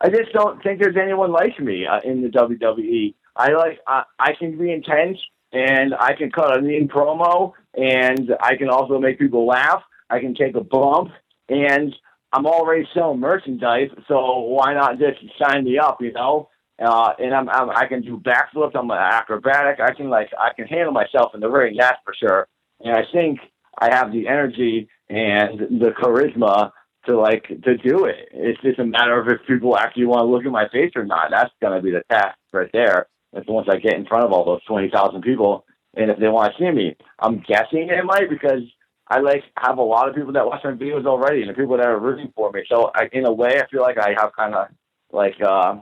I just don't think there's anyone like me uh, in the WWE. I like I, I can be intense and I can cut a mean promo and I can also make people laugh. I can take a bump and I'm already selling merchandise, so why not just sign me up, you know? Uh, and I'm, I'm I can do backflips. I'm acrobatic. I can like I can handle myself in the ring. That's for sure. And I think I have the energy and the charisma to like to do it. It's just a matter of if people actually want to look at my face or not. That's gonna be the task right there. If once I get in front of all those twenty thousand people, and if they want to see me, I'm guessing it might because I like have a lot of people that watch my videos already, and the people that are rooting for me. So I, in a way, I feel like I have kind of like uh,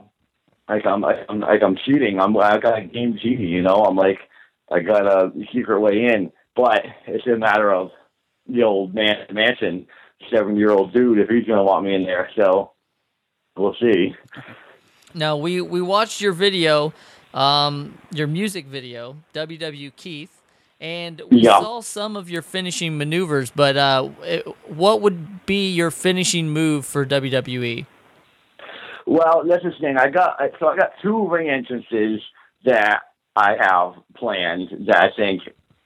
like I'm like I'm like I'm cheating. I'm I got a game cheating. You know, I'm like I got a secret way in, but it's a matter of the old man mansion, seven year old dude, if he's gonna want me in there. So we'll see. Now we we watched your video, um, your music video, WW Keith, and we Yeah. saw some of your finishing maneuvers. But uh, what would be your finishing move for? WWE? Well, that's the thing. I got so I got two ring entrances that I have planned that I think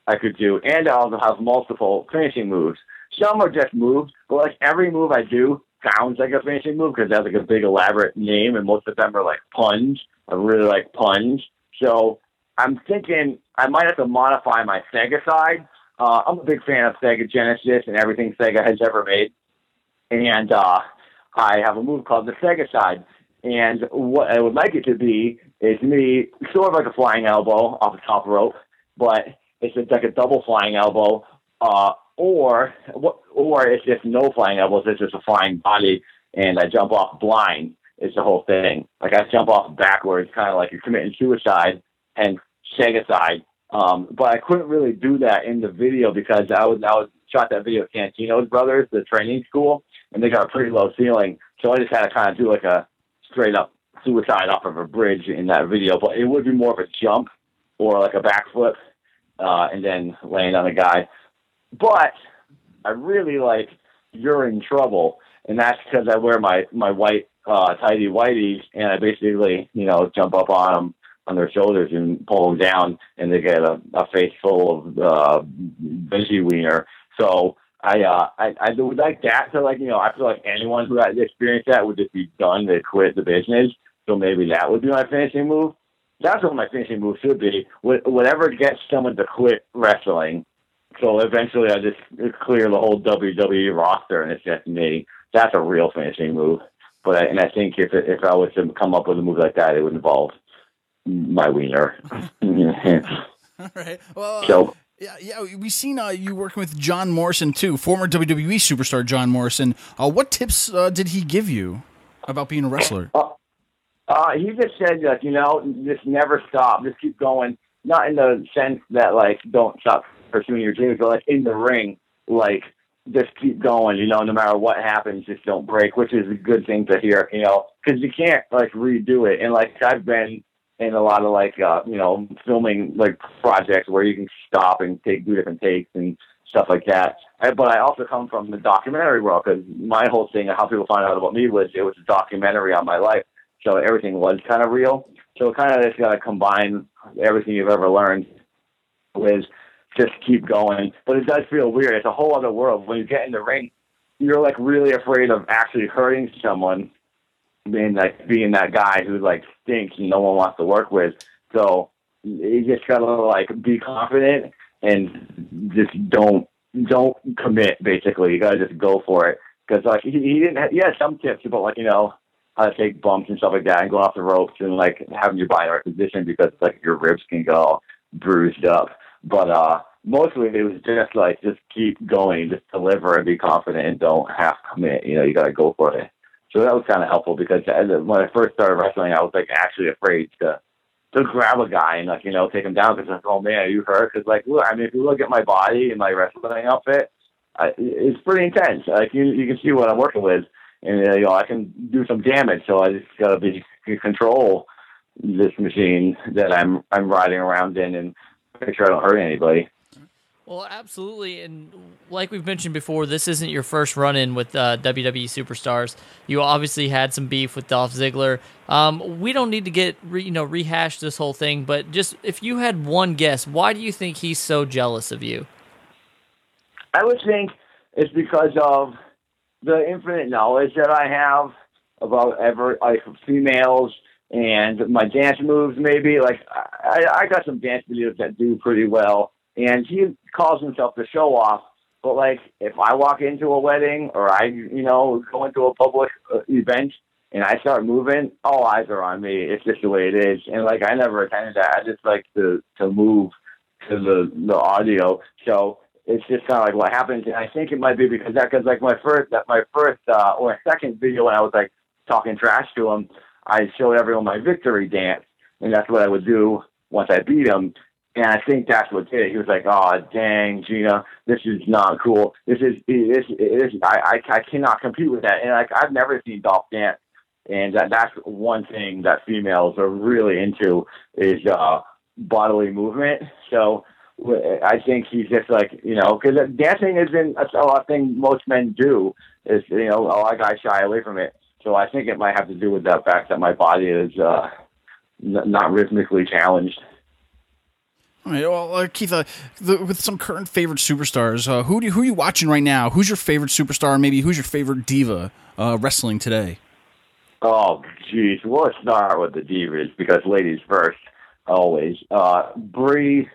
I could do, and I also have multiple finishing moves. Some are just moves, but like every move I do sounds like a finishing move because have like a big elaborate name, and most of them are like puns. I really like puns, so I'm thinking I might have to modify my Sega side. Uh, I'm a big fan of Sega Genesis and everything Sega has ever made, and uh, I have a move called the Sega side. And what I would like it to be is me sort of like a flying elbow off the top rope, but it's like a double flying elbow, uh, or or it's just no flying elbows. It's just a flying body, and I jump off blind. Is the whole thing. Like I jump off backwards, kind of like you're committing suicide, and Sega side. Um, but I couldn't really do that in the video because I was I was shot that video at Cantino's brothers, the training school, and they got a pretty low ceiling. So I just had to kind of do like a straight up suicide off of a bridge in that video. But it would be more of a jump or like a backflip, uh, and then land on a guy. But I really like you're in trouble, and that's because I wear my my white uh, tidy whiteys, and I basically you know jump up on them on their shoulders and pull them down, and they get a, a face full of uh, veggie wiener. So I uh, I I would like that to like you know I feel like anyone who had experienced that would just be done to quit the business. So maybe that would be my finishing move. That's what my finishing move should be. Whatever gets someone to quit wrestling. So eventually, I just clear the whole WWE roster, and it's just me. That's a real finishing move. But I, and I think if it, if I was to come up with a move like that, it would involve my wiener. All right. Well, uh, so yeah, yeah. We've seen uh, you working with John Morrison too, former WWE superstar John Morrison. Uh, what tips uh, did he give you about being a wrestler? Uh, he just said that you know, just never stop, just keep going. Not in the sense that like don't stop pursuing your dreams, but like in the ring, like just keep going. You know, no matter what happens, just don't break, which is a good thing to hear. You know, because you can't like redo it. And like I've been in a lot of like uh, you know filming like projects where you can stop and take two different takes and stuff like that. But I also come from the documentary world because my whole thing how people find out about me was it was a documentary on my life, so everything was kind of real. So kind of just got to combine everything you've ever learned with just keep going. But it does feel weird. It's a whole other world when you get in the ring. You're like really afraid of actually hurting someone, being like being that guy who like stinks and no one wants to work with. So you just gotta like be confident and just don't don't commit. Basically, you gotta just go for it. Because like he, he didn't he had some tips but like you know how to take bumps and stuff like that and going off the ropes and like having your body in right position because like your ribs can get bruised up. but uh, mostly it was just like just keep going, just deliver and be confident, and don't half commit. You know, you got to go for it. So that was kind of helpful because when I first started wrestling, I was like actually afraid to to grab a guy and like you know take him down because like oh man, are you hurt? Because like look, I mean if you look at my body and my wrestling outfit, I, it's pretty intense. Like you you can see what I'm working with, and uh, you know I can do some damage. So I just got to be control this machine that I'm I'm riding around in and make sure I don't hurt anybody. Well, absolutely, and like we've mentioned before, this isn't your first run-in with uh, WWE superstars. You obviously had some beef with Dolph Ziggler. Um, we don't need to get re, you know rehash this whole thing, but just if you had one guess, why do you think he's so jealous of you? I would think it's because of the infinite knowledge that I have about ever like females and my dance moves. Maybe like I, I got some dance videos that do pretty well and he calls himself the show off. But like, if I walk into a wedding or I, you know, go into a public uh, event and I start moving, all eyes are on me. It's just the way it is. And like, I never attended that. I just like to to move to the the audio. So it's just kind of like what happens. And I think it might be because that, because like my first, that my first uh, or second video when I was like talking trash to him, I showed everyone my victory dance, and that's what I would do once I beat him. And I think that's what did it. He was like, "Oh, dang, Gina, this is not cool. This is this this I I, I cannot compete with that." And like I've never seen Dolph dance, and that that's one thing that females are really into is uh bodily movement. So I think he's just like you know because dancing isn't a of thing most men do. Is you know a lot of guys shy away from it. So I think it might have to do with the fact that my body is uh, n- not rhythmically challenged. All right, well, uh, Keith, uh, the, with some current favorite superstars, uh, who do who are you watching right now? Who's your favorite superstar? Maybe who's your favorite diva uh, wrestling today? Oh, geez, we'll start with the divas because ladies first, always. Uh, Brie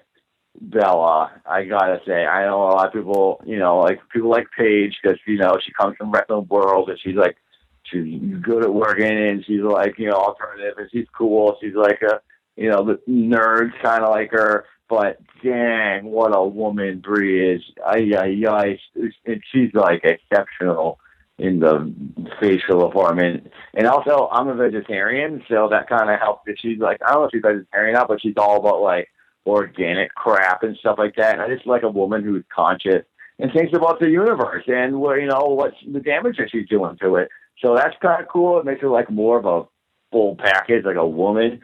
Bella, I gotta say, I know a lot of people, you know, like people like Paige because you know she comes from wrestling world and she's like she's good at working and she's like you know alternative and she's cool. She's like a you know the nerd kind of like her but dang, what a woman Brie is! Ay ay, and she's like exceptional in the facial department. And also, I'm a vegetarian, so that kind of helps. She's like, I don't know if she's vegetarian now, but she's all about like organic crap and stuff like that. And I just like a woman who's conscious and thinks about the universe and where you know what's the damage that she's doing to it. So that's kind of cool. It makes her like more of a full package, like a woman.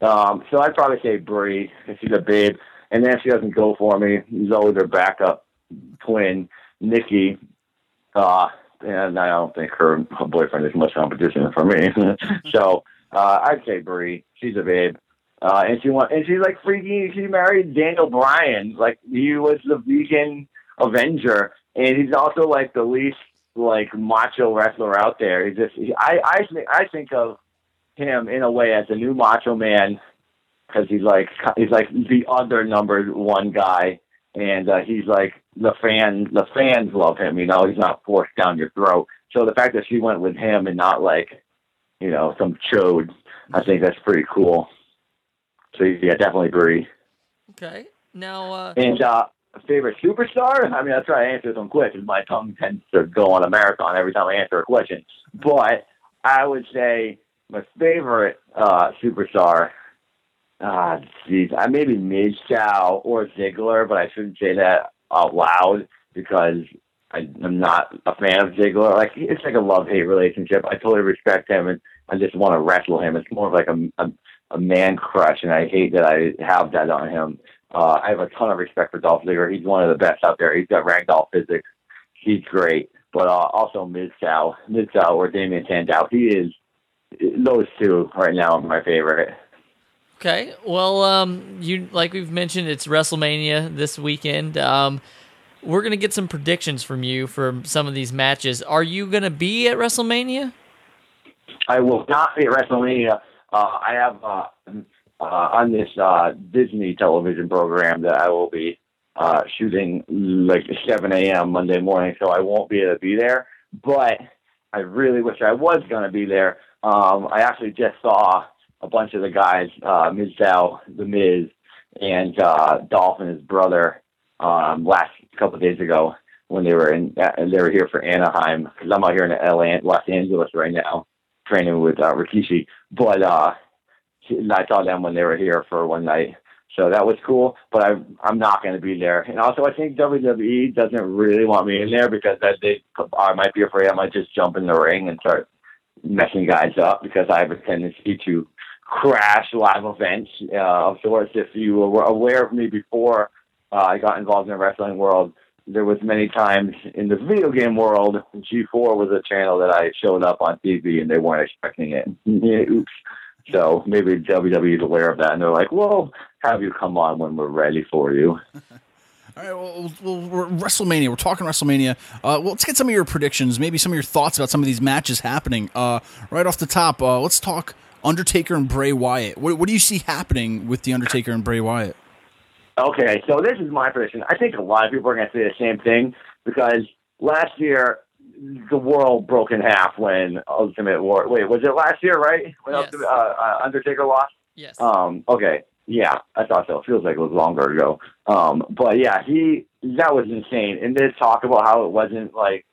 Um, so I'd probably say Brie if she's a babe. And then if she doesn't go for me, he's always her backup twin, Nikki. Uh, and I don't think her, boyfriend is much competition for me. so uh, I'd say Brie. She's a babe. Uh, and she want, and she's like freaking. She married Daniel Bryan. Like he was the vegan Avenger, and he's also like the least like macho wrestler out there. He just, he, I, I think, I think of him in a way as a new Macho Man because he's like he's like the other number one guy, and uh, he's like the fan the fans love him. You know, he's not forced down your throat. So the fact that she went with him and not like you know some chode, I think that's pretty cool. So yeah, definitely Brie. Okay, now uh, and uh, favorite superstar. I mean, I'll try to answer them quick because my tongue tends to go on a marathon every time I answer a question. But I would say my favorite uh, superstar. Ah, jeez, I maybe Mizdow or Ziggler, but I shouldn't say that out loud because I, I'm not a fan of Ziggler. Like it's like a love hate relationship. I totally respect him, and I just want to wrestle him. It's more of like a, a a man crush, and I hate that I have that on him. Uh, I have a ton of respect for Dolph Ziggler. He's one of the best out there. He's got ragdoll physics. He's great. But uh, also Mizdow, Mizdow or Damien Sandow. He is those two right now are my favorite. Okay. Well, um, you like we've mentioned, it's WrestleMania this weekend. Um, we're gonna get some predictions from you for some of these matches. Are you gonna be at WrestleMania? I will not be at WrestleMania. Uh, I have uh, uh, on this uh, Disney television program that I will be uh, shooting like 7 a.m. Monday morning, so I won't be able to be there. But I really wish I was going to be there. Um, I actually just saw a bunch of the guys, uh, Mizdow, The Miz, and uh, Dolph and his brother um, last couple of days ago when they were in uh, they were here for Anaheim because I'm out here in LA, Los Angeles right now training with uh, Rikishi. But uh, I saw them when they were here for one night. So that was cool, but I, I'm not going to be there. And also, I think WWE doesn't really want me in there because that they I might be afraid I might just jump in the ring and start messing guys up because I have a tendency to crash live events uh, of sorts. If you were aware of me before uh, I got involved in the wrestling world, there was many times in the video game world, G4 was a channel that I showed up on TV and they weren't expecting it. Oops. So maybe WWE is aware of that and they're like, "Well, have you come on when we're ready for you." All right, well, well, we're WrestleMania. We're talking WrestleMania. Uh, well, let's get some of your predictions, maybe some of your thoughts about some of these matches happening. Uh, right off the top, uh, let's talk Undertaker and Bray Wyatt. What, what do you see happening with the Undertaker and Bray Wyatt? Okay, so this is my prediction. I think a lot of people are going to say the same thing because last year the world broke in half when Ultimate War. Wait, was it last year? Right when Yes. Ultimate, uh, uh, Undertaker lost. Yes. Um. Okay. Yeah, I thought so. It feels like it was longer ago. Um. But yeah, he that was insane. And they talk about how it wasn't like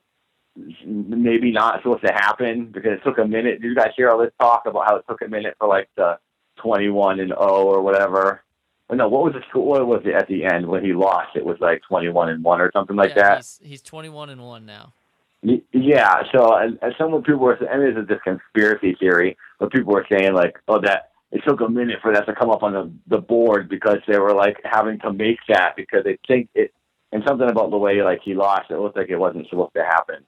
maybe not supposed to happen because it took a minute. Did you guys hear all this talk about how it took a minute for like the twenty-one and zero or whatever? No, what was it? What was it at the end when he lost? It was like twenty-one and one or something like yeah, that. He's, he's 21 and 1 now. Yeah, so and, and some of people were, mean, this is just conspiracy theory, but people were saying like, oh, that it took a minute for that to come up on the the board because they were like having to make that because they think it, and something about the way like he lost, it looked like it wasn't supposed to happen.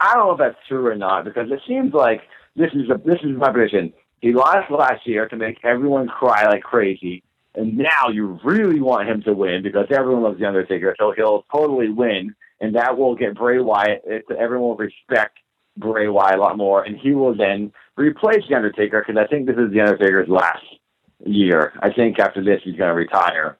I don't know if that's true or not because it seems like this is a this is my prediction. He lost last year to make everyone cry like crazy, and now you really want him to win because everyone loves the Undertaker, so he'll totally win, and that will get Bray Wyatt. Everyone will respect Bray Wyatt a lot more, and he will then replace the Undertaker because I think this is the Undertaker's last year. I think after this he's going to retire,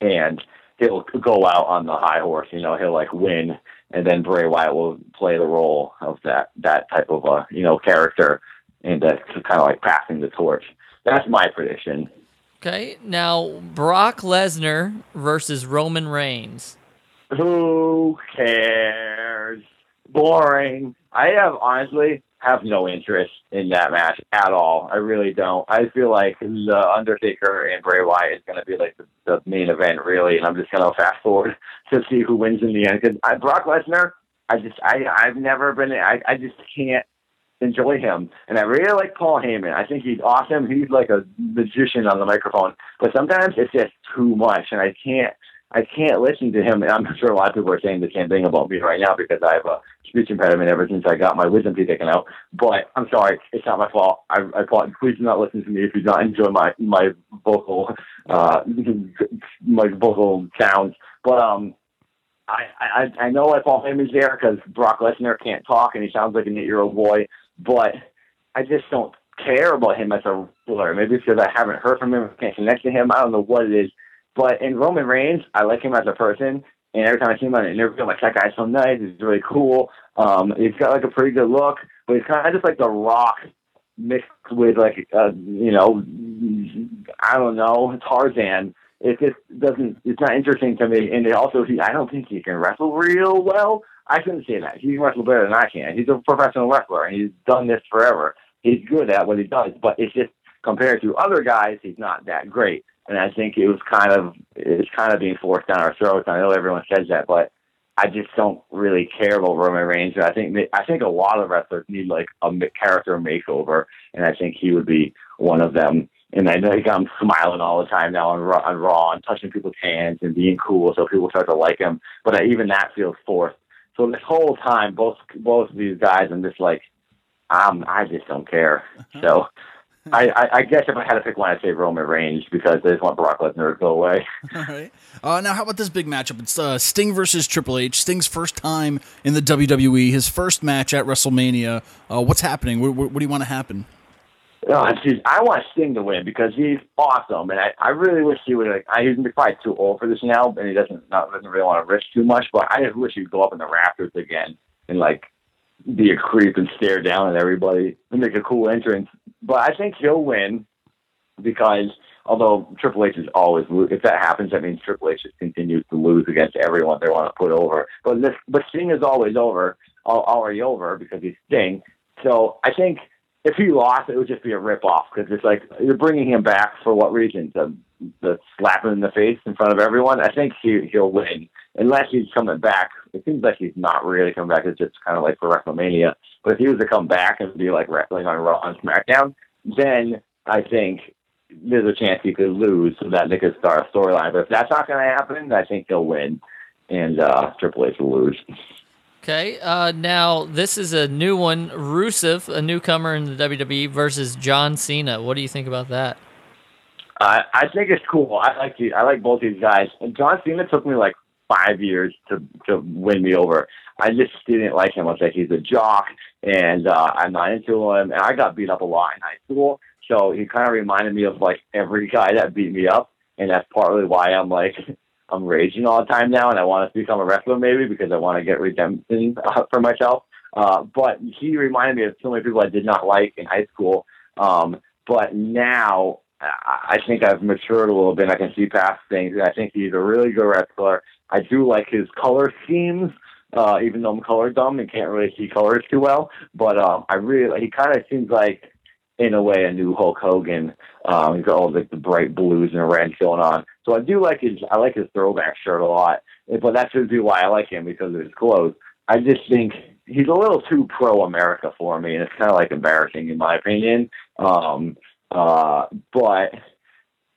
and he'll go out on the high horse. You know, he'll like win, and then Bray Wyatt will play the role of that that type of a you know character, and that's kind of like passing the torch. That's my prediction. Okay. Now, Brock Lesnar versus Roman Reigns. Who cares? Boring. I have honestly have no interest in that match at all. I really don't. I feel like the Undertaker and Bray Wyatt is going to be like the, the main event, really, and I'm just going to fast forward to see who wins in the end. Because Brock Lesnar, I just I I've never been. I I just can't enjoy him, and I really like Paul Heyman. I think he's awesome. He's like a magician on the microphone, but sometimes it's just too much, and I can't. I can't listen to him, and I'm sure a lot of people are saying the same thing about me right now because I have a speech impediment ever since I got my wisdom teeth taken out. But I'm sorry, it's not my fault. I, I thought, please do not listen to me if you do not enjoy my my vocal uh my vocal sounds. But um, I I, I know why Paul Heyman's there because Brock Lesnar can't talk and he sounds like an eight year old boy. But I just don't care about him as a wrestler. Maybe it's because I haven't heard from him, can't connect to him. I don't know what it is. But in Roman Reigns, I like him as a person. And every time I see him on an interview, I'm like, that guy's so nice. He's really cool. Um, he's got like a pretty good look, but he's kind of just like the Rock mixed with like, uh, you know, I don't know, Tarzan. It just doesn't. It's not interesting to me. And it also, he, I don't think he can wrestle real well. I shouldn't say that. He can wrestle better than I can. He's a professional wrestler, and he's done this forever. He's good at what he does, but it's just compared to other guys, he's not that great. And I think it was kind of it's kind of being forced down our throats. I know everyone says that, but I just don't really care about Roman Reigns. And I think I think a lot of wrestlers need like a character makeover, and I think he would be one of them. And I know I'm smiling all the time now on Raw, on Raw and touching people's hands and being cool, so people start to like him. But I, even that feels forced. So this whole time, both both of these guys, I'm just like, um, I just don't care. So. I, I, I guess if I had to pick one, I'd say Roman Reigns because I just want Brock Lesnar to go away. All right. Uh, now, how about this big matchup? It's uh, Sting versus Triple H. Sting's first time in the WWE, his first match at WrestleMania. Uh, what's happening? What, what, what do you want to happen? Oh, geez, I want Sting to win because he's awesome, and I, I really wish he would. Like, I, he's probably too old for this now, and he doesn't not doesn't really want to risk too much. But I just wish he'd go up in the rafters again and like be a creep and stare down at everybody and make a cool entrance. But I think he'll win because Although Triple H is always if that happens, that means Triple H just continues to lose against everyone they want to put over. But this, but Sting is always over, al- already over because he's Sting. So I think if he lost, it would just be a rip off because it's like you're bringing him back for what reason? To, to slap him in the face in front of everyone. I think he he'll win unless he's coming back. It seems like he's not really coming back. It's just kind of like for WrestleMania. But if he was to come back and be like wrestling on Raw and SmackDown, then I think there's a chance he could lose that they could start a storyline. But if that's not going to happen, I think he'll win and uh, Triple H will lose. Okay. Uh, now this is a new one. Rusev, a newcomer in the WWE, versus John Cena. What do you think about that? Uh, I think it's cool. I like the, I like both these guys. And John Cena took me like five years to to win me over. I just didn't like him. I was like, he's a jock, and uh, I'm not into him. And I got beat up a lot in high school, so he kind of reminded me of like every guy that beat me up, and that's partly why I'm like. I'm raging all the time now, and I want to become a wrestler maybe because I want to get redemption uh, for myself. Uh, but he reminded me of so many people I did not like in high school. Um, but now I think I've matured a little bit. I can see past things. and I think he's a really good wrestler. I do like his color schemes, uh, even though I'm color dumb and can't really see colors too well. But um, I really, he kind of seems like, in a way, a new Hulk Hogan. Um, he's got all like the bright blues and reds going on. So I do like his, I like his throwback shirt a lot. But that should be why I like him because of his clothes. I just think he's a little too pro America for me, and it's kind of like embarrassing in my opinion. Um, uh, but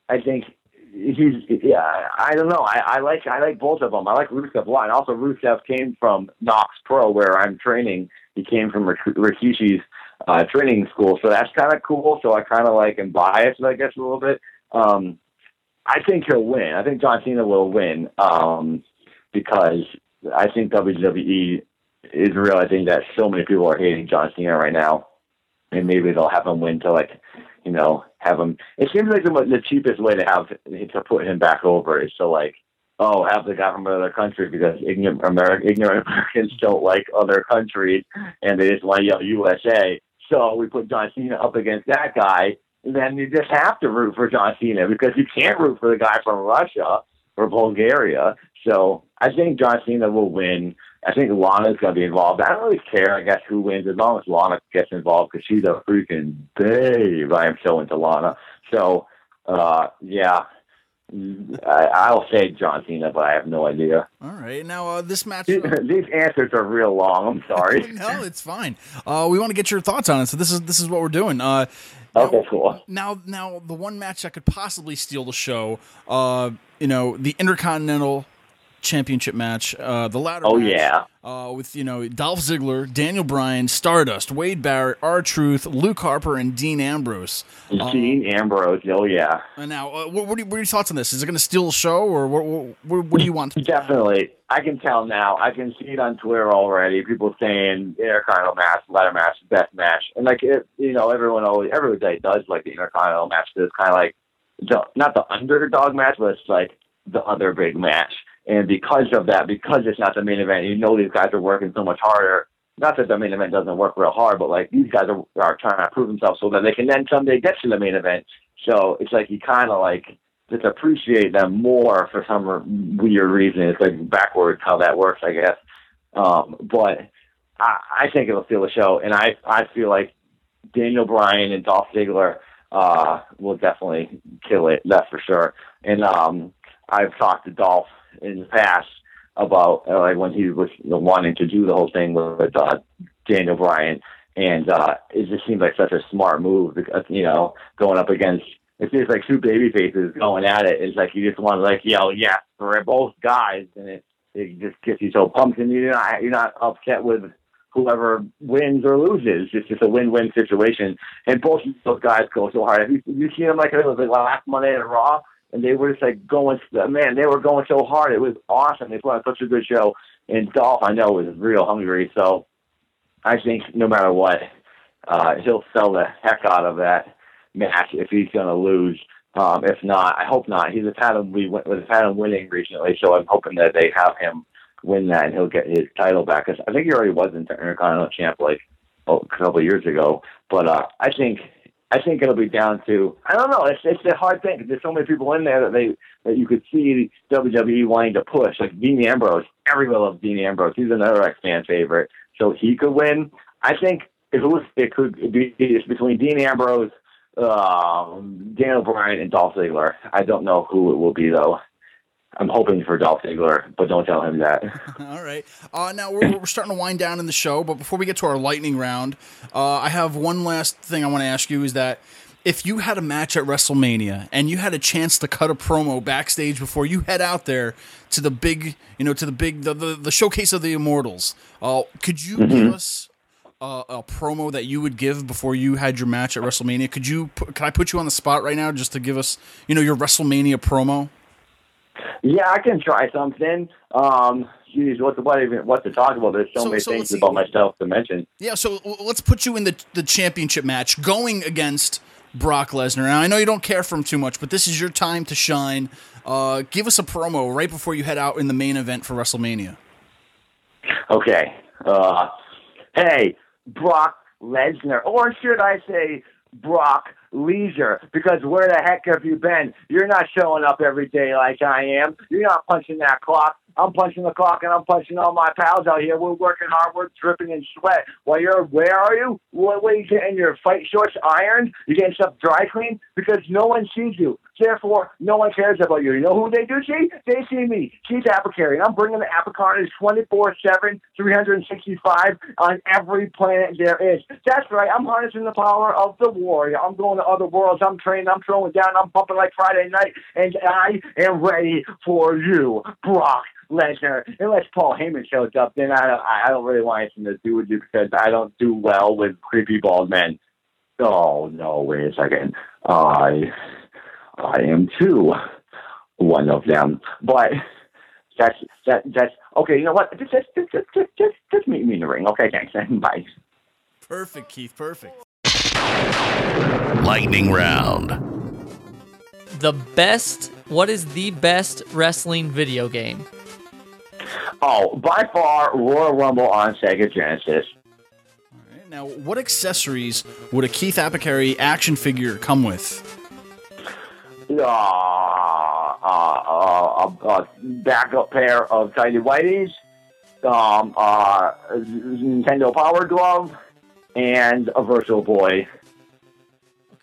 I think he's yeah. I don't know. I, I like I like both of them. I like Rusev a lot, and also Rusev came from Knox Pro, where I'm training. He came from Rikishi's uh, training school, so that's kind of cool. So I kind of like am biased, I guess, a little bit. Um, I think he'll win. I think John Cena will win um, because I think WWE is realizing that so many people are hating John Cena right now, and maybe they'll have him win to like, you know, have him. It seems like the, the cheapest way to have to put him back over is to like, oh, have the guy from another country because ignorant, Ameri- ignorant Americans don't like other countries and they just want to yell USA. So we put John Cena up against that guy, then you just have to root for John Cena because you can't root for the guy from Russia or Bulgaria. So I think John Cena will win. I think Lana's going to be involved. I don't really care, I guess, who wins as long as Lana gets involved because she's a freaking babe. I am so into Lana. So, uh, yeah, I, I'll say John Cena, but I have no idea. All right. Now uh, this match. These, these answers are real long. I'm sorry. no, it's fine. Uh, we want to get your thoughts on it, so this is this is what we're doing. Uh, Okay, cool. now, now the one match that could possibly steal the show, uh, you know, the Intercontinental Championship match, uh, the ladder. Oh, match, yeah. uh, with you know Dolph Ziggler, Daniel Bryan, Stardust, Wade Barrett, R Truth, Luke Harper, and Dean Ambrose. Dean Ambrose. Oh, yeah. And now, uh, what, what, are, what are your thoughts on this? Is it going to steal the show, or what, what, do you want? Definitely. I can tell now. I can see it on Twitter already. People saying Intercontinental match, ladder match, best match, and like it, you know, everyone always everybody does like the Intercontinental match. It's kind of like the, not the underdog match, but it's like the other big match. And because of that, because it's not the main event, you know these guys are working so much harder. Not that the main event doesn't work real hard, but like these guys are, are trying to prove themselves so that they can then someday get to the main event. So it's like you kind of like just appreciate them more for some weird reason. It's like backwards how that works, I guess. Um, but I, I think it'll steal the show, and I I feel like Daniel Bryan and Dolph Ziggler uh, will definitely kill it. That's for sure. And um, I've talked to Dolph in the past about uh, like when he was wanting to do the whole thing with uh, Daniel Bryan, and uh, it just seems like such a smart move you know going up against it seems like two baby faces going at it. It's like you just want to like yell yes for both guys, and it it just gets you so pumped, and you're not you're not upset with whoever wins or loses. It's just a win-win situation, and both those guys go so hard. Have you you seen them like it was like last Monday at Raw? And they were just like going, man, they were going so hard. It was awesome. They put on such a good show. And Dolph, I know, was real hungry. So I think no matter what, uh, he'll sell the heck out of that match if he's going to lose. Um, if not, I hope not. He's had him. We went, we've had him winning recently, so I'm hoping that they have him win that and he'll get his title back. 'Cause I think he already was Intercontinental champ like oh, a couple of years ago. But uh, I think I think it'll be down to I don't know. It's it's a hard thing. 'cause There's so many people in there that they that you could see WWE wanting to push. Like Dean Ambrose, everyone loves Dean Ambrose. He's another X fan favorite, so he could win. I think it was it could be it's between Dean Ambrose, um, Daniel Bryan, and Dolph Ziggler. I don't know who it will be though. I'm hoping for Dolph Ziggler, but don't tell him that. All right. Uh, now we're, we're starting to wind down in the show, but before we get to our lightning round, uh, I have one last thing I want to ask you: is that if you had a match at WrestleMania and you had a chance to cut a promo backstage before you head out there to the big, you know, to the big the the, the showcase of the Immortals, uh, could you give us? Uh, a promo that you would give before you had your match at WrestleMania. Could you? Can I put you on the spot right now just to give us, you know, your WrestleMania promo? Yeah, I can try something. Um, geez, what, what, even, what to talk about? There's so, So- many so things about myself to mention. Yeah, so let's put you in the the championship match going against Brock Lesnar. Now I know you don't care for him too much, but this is your time to shine. Uh, give us a promo right before you head out in the main event for WrestleMania. Okay. Uh, hey, Brock Lesnar, or should I say Brock Leisure? Because where the heck have you been? You're not showing up every day like I am. You're not punching that clock. I'm punching the clock and I'm punching all my pals out here. We're working hard. We're dripping in sweat. While you're, where are you? What, what are you getting your fight shorts ironed? You're getting stuff dry cleaned? Because no one sees you. Therefore, no one cares about you. You know who they do see? They see me, Keith Apicary. I'm bringing the Apicarnage 24 7, 365 on every planet there is. That's right. I'm harnessing the power of the warrior. I'm going to other worlds. I'm training. I'm throwing down. I'm pumping like Friday night. And I am ready for you, Brock Lesnar. Unless Paul Heyman shows up, then I don't, I don't really want anything to do with you because I don't do well with creepy bald men. Oh, no, wait a second. I. I am too one of them. But that's that that's okay. You know what? Just just just just just, just, just meet me in the ring. Okay, thanks. Bye. Perfect, Keith. Perfect. Lightning round. The best. What is the best wrestling video game? Oh, by far, Royal Rumble on Sega Genesis. All right, Now, what accessories would a Keith Apicary action figure come with? Uh, uh, uh, a, a backup pair of tiny whiteys, um, uh, Nintendo Power Glove, and a Virtual Boy.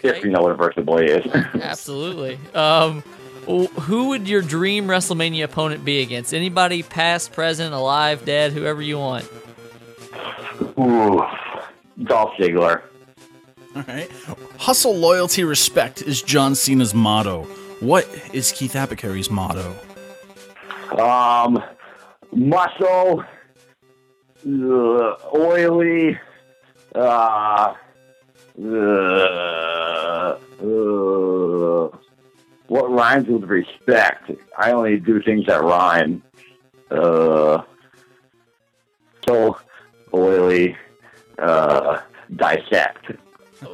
If you know what a Virtual Boy is. Absolutely. Um, wh- who would your dream WrestleMania opponent be against? Anybody, past, present, alive, dead, whoever you want. Ooh, Dolph Ziggler. All right. Hustle, loyalty, respect is John Cena's motto. What is Keith Apicary's motto? Um, muscle, uh, oily, uh, uh, uh, what rhymes with respect? I only do things that rhyme. Uh, so oily, uh, dissect.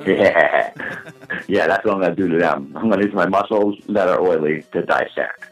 Yeah, yeah, that's what I'm gonna do to them. I'm gonna use my muscles that are oily to dissect.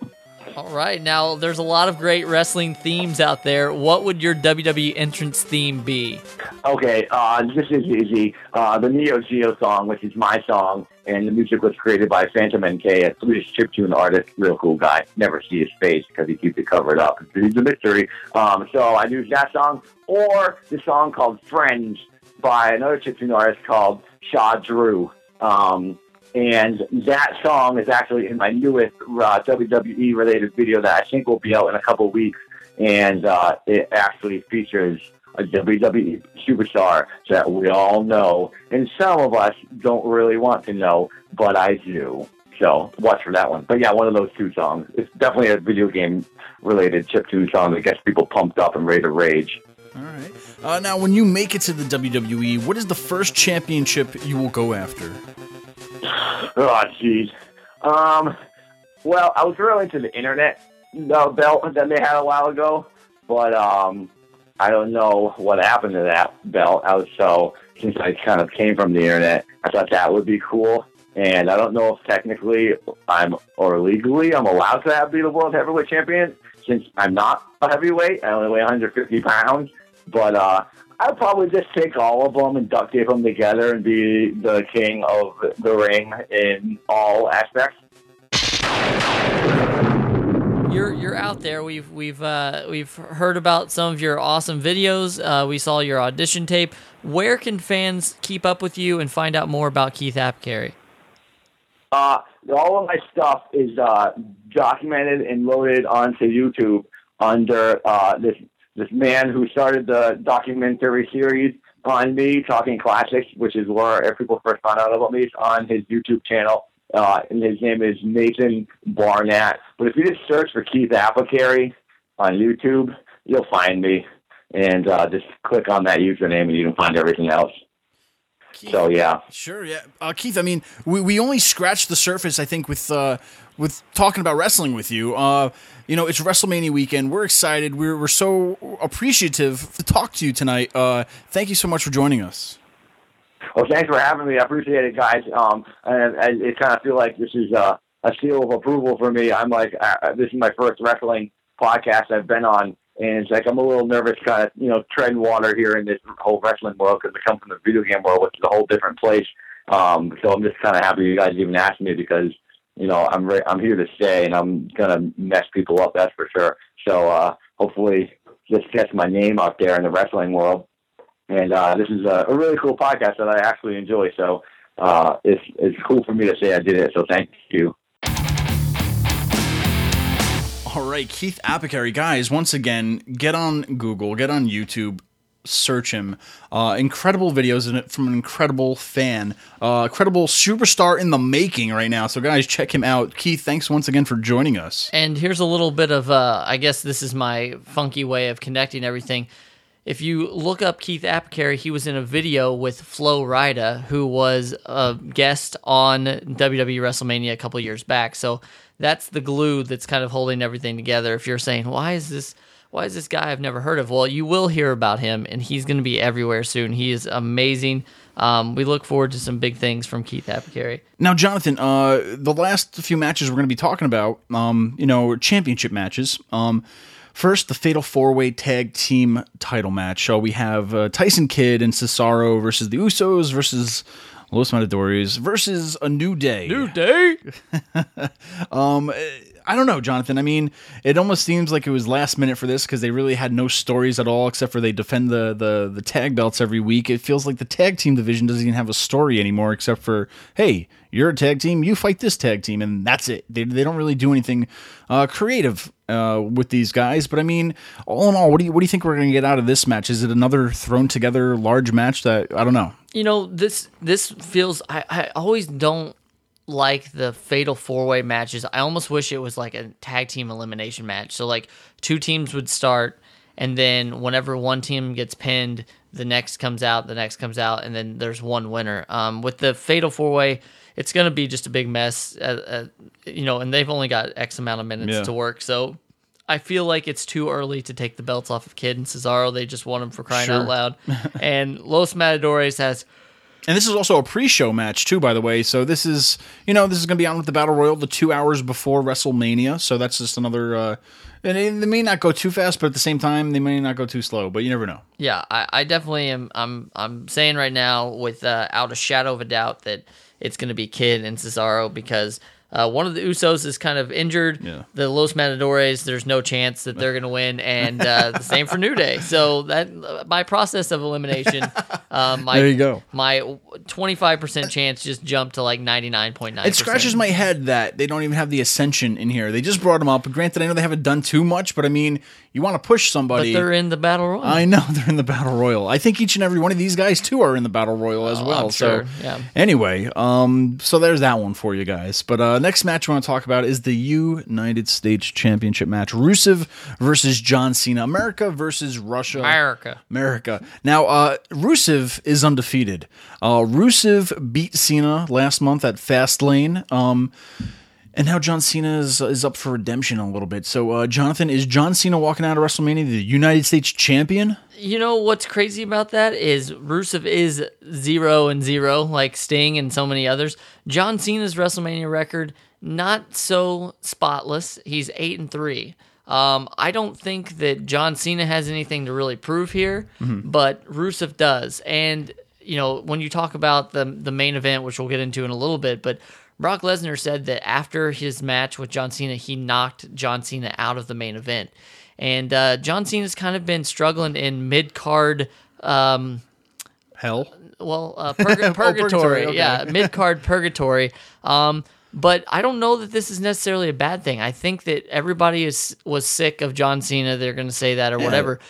All right. Now, there's a lot of great wrestling themes out there. What would your WWE entrance theme be? Okay, uh, this is easy. Uh, the Neo Geo song, which is my song, and the music was created by Phantom NK, a Swedish chiptune artist, real cool guy. Never see his face because he keeps it covered up. He's a mystery. Um, so I use that song, or the song called Friends by another chiptune artist called Shaw Drew. Um, and that song is actually in my newest uh, WWE related video that I think will be out in a couple weeks. And uh, it actually features a WWE superstar that we all know, and some of us don't really want to know, but I do. So watch for that one. But yeah, one of those two songs. It's definitely a video game related chiptune song that gets people pumped up and ready to rage. All right. Uh, now, when you make it to the WWE, what is the first championship you will go after? Oh, jeez. Um, well, I was really into the internet uh, belt that they had a while ago, but um, I don't know what happened to that belt. I was so since I kind of came from the internet, I thought that would be cool. And I don't know if technically I'm or legally I'm allowed to have be the world heavyweight champion since I'm not a heavyweight. I only weigh 150 pounds, but uh, I'd probably just take all of them and duct tape them together and be the king of the ring in all aspects. You're you're out there. We've we've uh, we've heard about some of your awesome videos. Uh, we saw your audition tape. Where can fans keep up with you and find out more about Keith Apicary? Uh, all of my stuff is uh, documented and loaded onto YouTube under uh, this this man who started the documentary series on me, Talking Classics, which is where people first found out about me. It's on his YouTube channel. Uh, and his name is Nathan Barnett. But if you just search for Keith Apicary on YouTube, you'll find me. And uh, just click on that username and you can find everything else. So yeah, Sure, yeah. Uh, Keith, I mean, we, we only scratched the surface, I think, with uh, with talking about wrestling with you. Uh, you know, it's WrestleMania weekend. We're excited. We're, we're so appreciative to talk to you tonight. Uh, thank you so much for joining us. Well, thanks for having me. I appreciate it, guys. Um, and I, it kind of feel like this is uh, a seal of approval for me. I'm like, uh, this is my first wrestling podcast I've been on, and it's like I'm a little nervous, kind of, you know, treading water here in this whole wrestling world because I come from the video game world, which is a whole different place. Um, so I'm just kind of happy you guys even asked me because, you know, I'm re- I'm here to stay, and I'm gonna mess people up, that's for sure. So uh, hopefully, just gets my name out there in the wrestling world and uh, this is a, a really cool podcast that I actually enjoy. So uh, it's it's cool for me to say I did it. So thank you. All right, Keith Apicary, guys. Once again, get on Google, get on YouTube, search him. Uh, incredible videos from an incredible fan, uh, incredible superstar in the making right now. So, guys, check him out. Keith, thanks once again for joining us. And here's a little bit of, uh, I guess this is my funky way of connecting everything. If you look up Keith Apicary, he was in a video with Flo Rida, who was a guest on WWE WrestleMania a couple years back. So that's the glue that's kind of holding everything together. If you're saying, why is this? Why is this guy I've never heard of? Well, you will hear about him, and he's going to be everywhere soon. He is amazing. Um, we look forward to some big things from Keith Apicary. Now, Jonathan, uh, the last few matches we're going to be talking about, um, you know, championship matches. Um, first, the Fatal Four Way Tag Team Title match. So we have uh, Tyson Kidd and Cesaro versus the Usos versus Los Matadores versus a New Day. New Day. Um, I don't know, Jonathan. I mean, it almost seems like it was last minute for this because they really had no stories at all, except for they defend the, the the tag belts every week. It feels like the tag team division doesn't even have a story anymore, except for hey, you're a tag team, you fight this tag team, and that's it. They they don't really do anything uh, creative uh, with these guys. But I mean, all in all, what do you what do you think we're going to get out of this match? Is it another thrown together large match that I don't know? you know this this feels I, I always don't like the fatal four way matches i almost wish it was like a tag team elimination match so like two teams would start and then whenever one team gets pinned the next comes out the next comes out and then there's one winner um, with the fatal four way it's going to be just a big mess uh, uh, you know and they've only got x amount of minutes Yeah. to work so I feel like it's too early to take the belts off of Kidd and Cesaro. They just want them for crying Sure. out loud. and Los Matadores has And this is also a pre-show match too, by the way. So this is, you know, this is going to be on with the Battle Royal the two hours before WrestleMania. So that's just another. Uh, and they, may not go too fast, but at the same time, they may not go too slow. But you never know. Yeah, I, I definitely am. I'm I'm saying right now, without a shadow of a doubt, that it's going to be Kidd and Cesaro because uh, one of the Usos is kind of injured. Yeah. The Los Matadores, there's no chance that they're going to win, and uh, the same for New Day. So that by process of elimination, um, my, There you go. My 25 percent chance just jumped to like 99.9. It scratches my head that they don't even have the Ascension in here. They just brought them up. Granted, I know they haven't done too much, but I mean, you want to push somebody. but they're in the battle royal. I know they're in the battle royal. I think each and every one of these guys too are in the battle royal as Oh, well. I'm so yeah. anyway, um, so there's that one for you guys. But uh, next match we want to talk about is the United States Championship match: Rusev versus John Cena, America versus Russia. America. America. Now, uh, Rusev is undefeated. Uh, Rusev beat Cena last month at Fastlane. Um, and now John Cena is, is up for redemption a little bit. So, uh, Jonathan, is John Cena walking out of WrestleMania the United States champion? You know what's crazy about that is Rusev is zero and zero, like Sting and so many others. John Cena's WrestleMania record not so spotless. He's eight and three. Um, I don't think that John Cena has anything to really prove here, Mm-hmm. but Rusev does. And you know, when you talk about the the main event, which we'll get into in a little bit, but Brock Lesnar said that after his match with John Cena, he knocked John Cena out of the main event. And uh, John Cena's kind of been struggling in mid card. Um, Hell. well, uh, Oh, purgatory, purgatory, okay. yeah, mid card purgatory. Um, but I don't know that this is necessarily a bad thing. I think that everybody is was sick of John Cena. They're going to say that or whatever.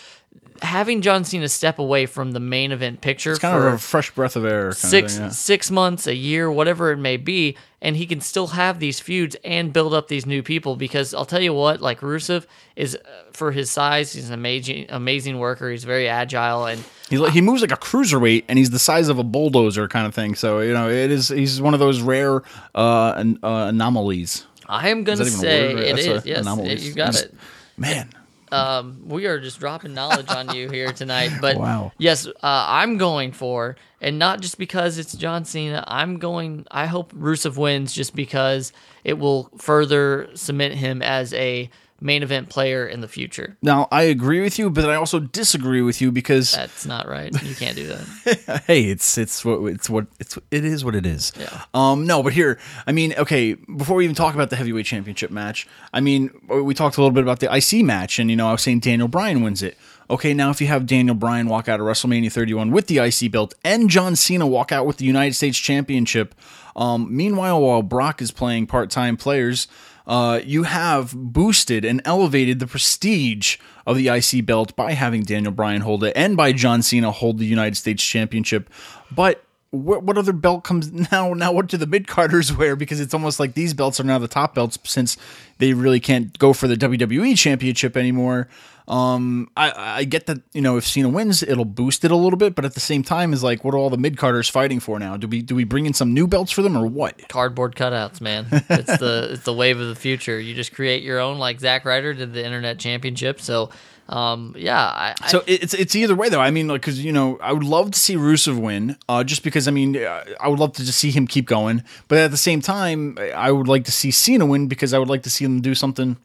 Having John Cena step away from the main event picture It's kind for of a fresh breath of air. Kind six of thing, yeah. six months, a year, whatever it may be, and he can still have these feuds and build up these new people. Because I'll tell you what, like Rusev is uh, for his size, he's an amazing amazing worker. He's very agile and. He, he moves like a cruiserweight, and he's the size of a bulldozer kind of thing. So you know, it is. He's one of those rare uh, an, uh, anomalies. I am gonna that even a say word? it That's is. a- Yes, anomalies. you got Just- it. Man, Um, we are just dropping knowledge on you here tonight. But Wow. yes, uh, I'm going for, and not just because it's John Cena. I'm going. I hope Rusev wins just because it will further cement him as a main event player in the future. now I agree with you, but I also disagree with you because That's not right. You can't do that. hey, it's it's what it's what it's it is what it is. Yeah. Um. No, but here, I mean, okay. Before we even talk about the heavyweight championship match, I mean, we talked a little bit about the IC match, and you know, I was saying Daniel Bryan wins it. Okay, now if you have Daniel Bryan walk out of WrestleMania 31 with the IC belt and John Cena walk out with the United States Championship, um, meanwhile, while Brock is playing part time players, uh, you have boosted and elevated the prestige of the IC belt by having Daniel Bryan hold it and by John Cena hold the United States Championship. But what, what other belt comes now? Now, what do the mid carders wear? Because it's almost like these belts are now the top belts since they really can't go for the WWE Championship anymore. Um, I, I get that you know if Cena wins, it'll boost it a little bit, but at the same time, is like what are all the mid carders fighting for now? Do we do we bring in some new belts for them or what? Cardboard cutouts, man. It's the it's the wave of the future. You just create your own, like Zack Ryder did the Internet Championship. So, um, yeah. I, I, So it's it's either way though. I mean, like, because you know, I would love to see Rusev win, uh, just because I mean, uh, I would love to just see him keep going. But at the same time, I would like to see Cena win because I would like to see him do something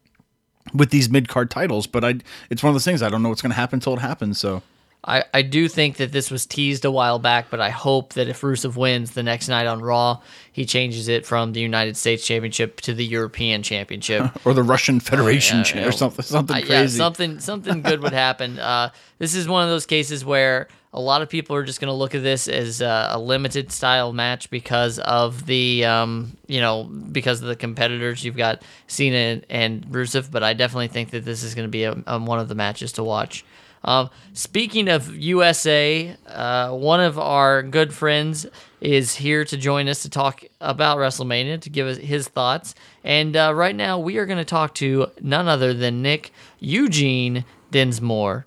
with these mid card titles. But I, it's one of those things. I don't know what's going to happen until it happens. So I, I do think that this was teased a while back, but I hope that if Rusev wins the next night on Raw, he changes it from the United States Championship to the European Championship. or the Russian Federation yeah, cha- yeah. or something something Uh, yeah, crazy. something something good would happen. Uh, this is one of those cases where a lot of people are just going to look at this as uh, a limited style match because of the um, you know because of the competitors. You've got Cena and, and Rusev, but I definitely think that this is going to be a, um, one of the matches to watch. Um, speaking of USA, uh, one of our good friends is here to join us to talk about WrestleMania, to give us his thoughts. And uh, right now, we are going to talk to none other than Nick Eugene Dinsmore.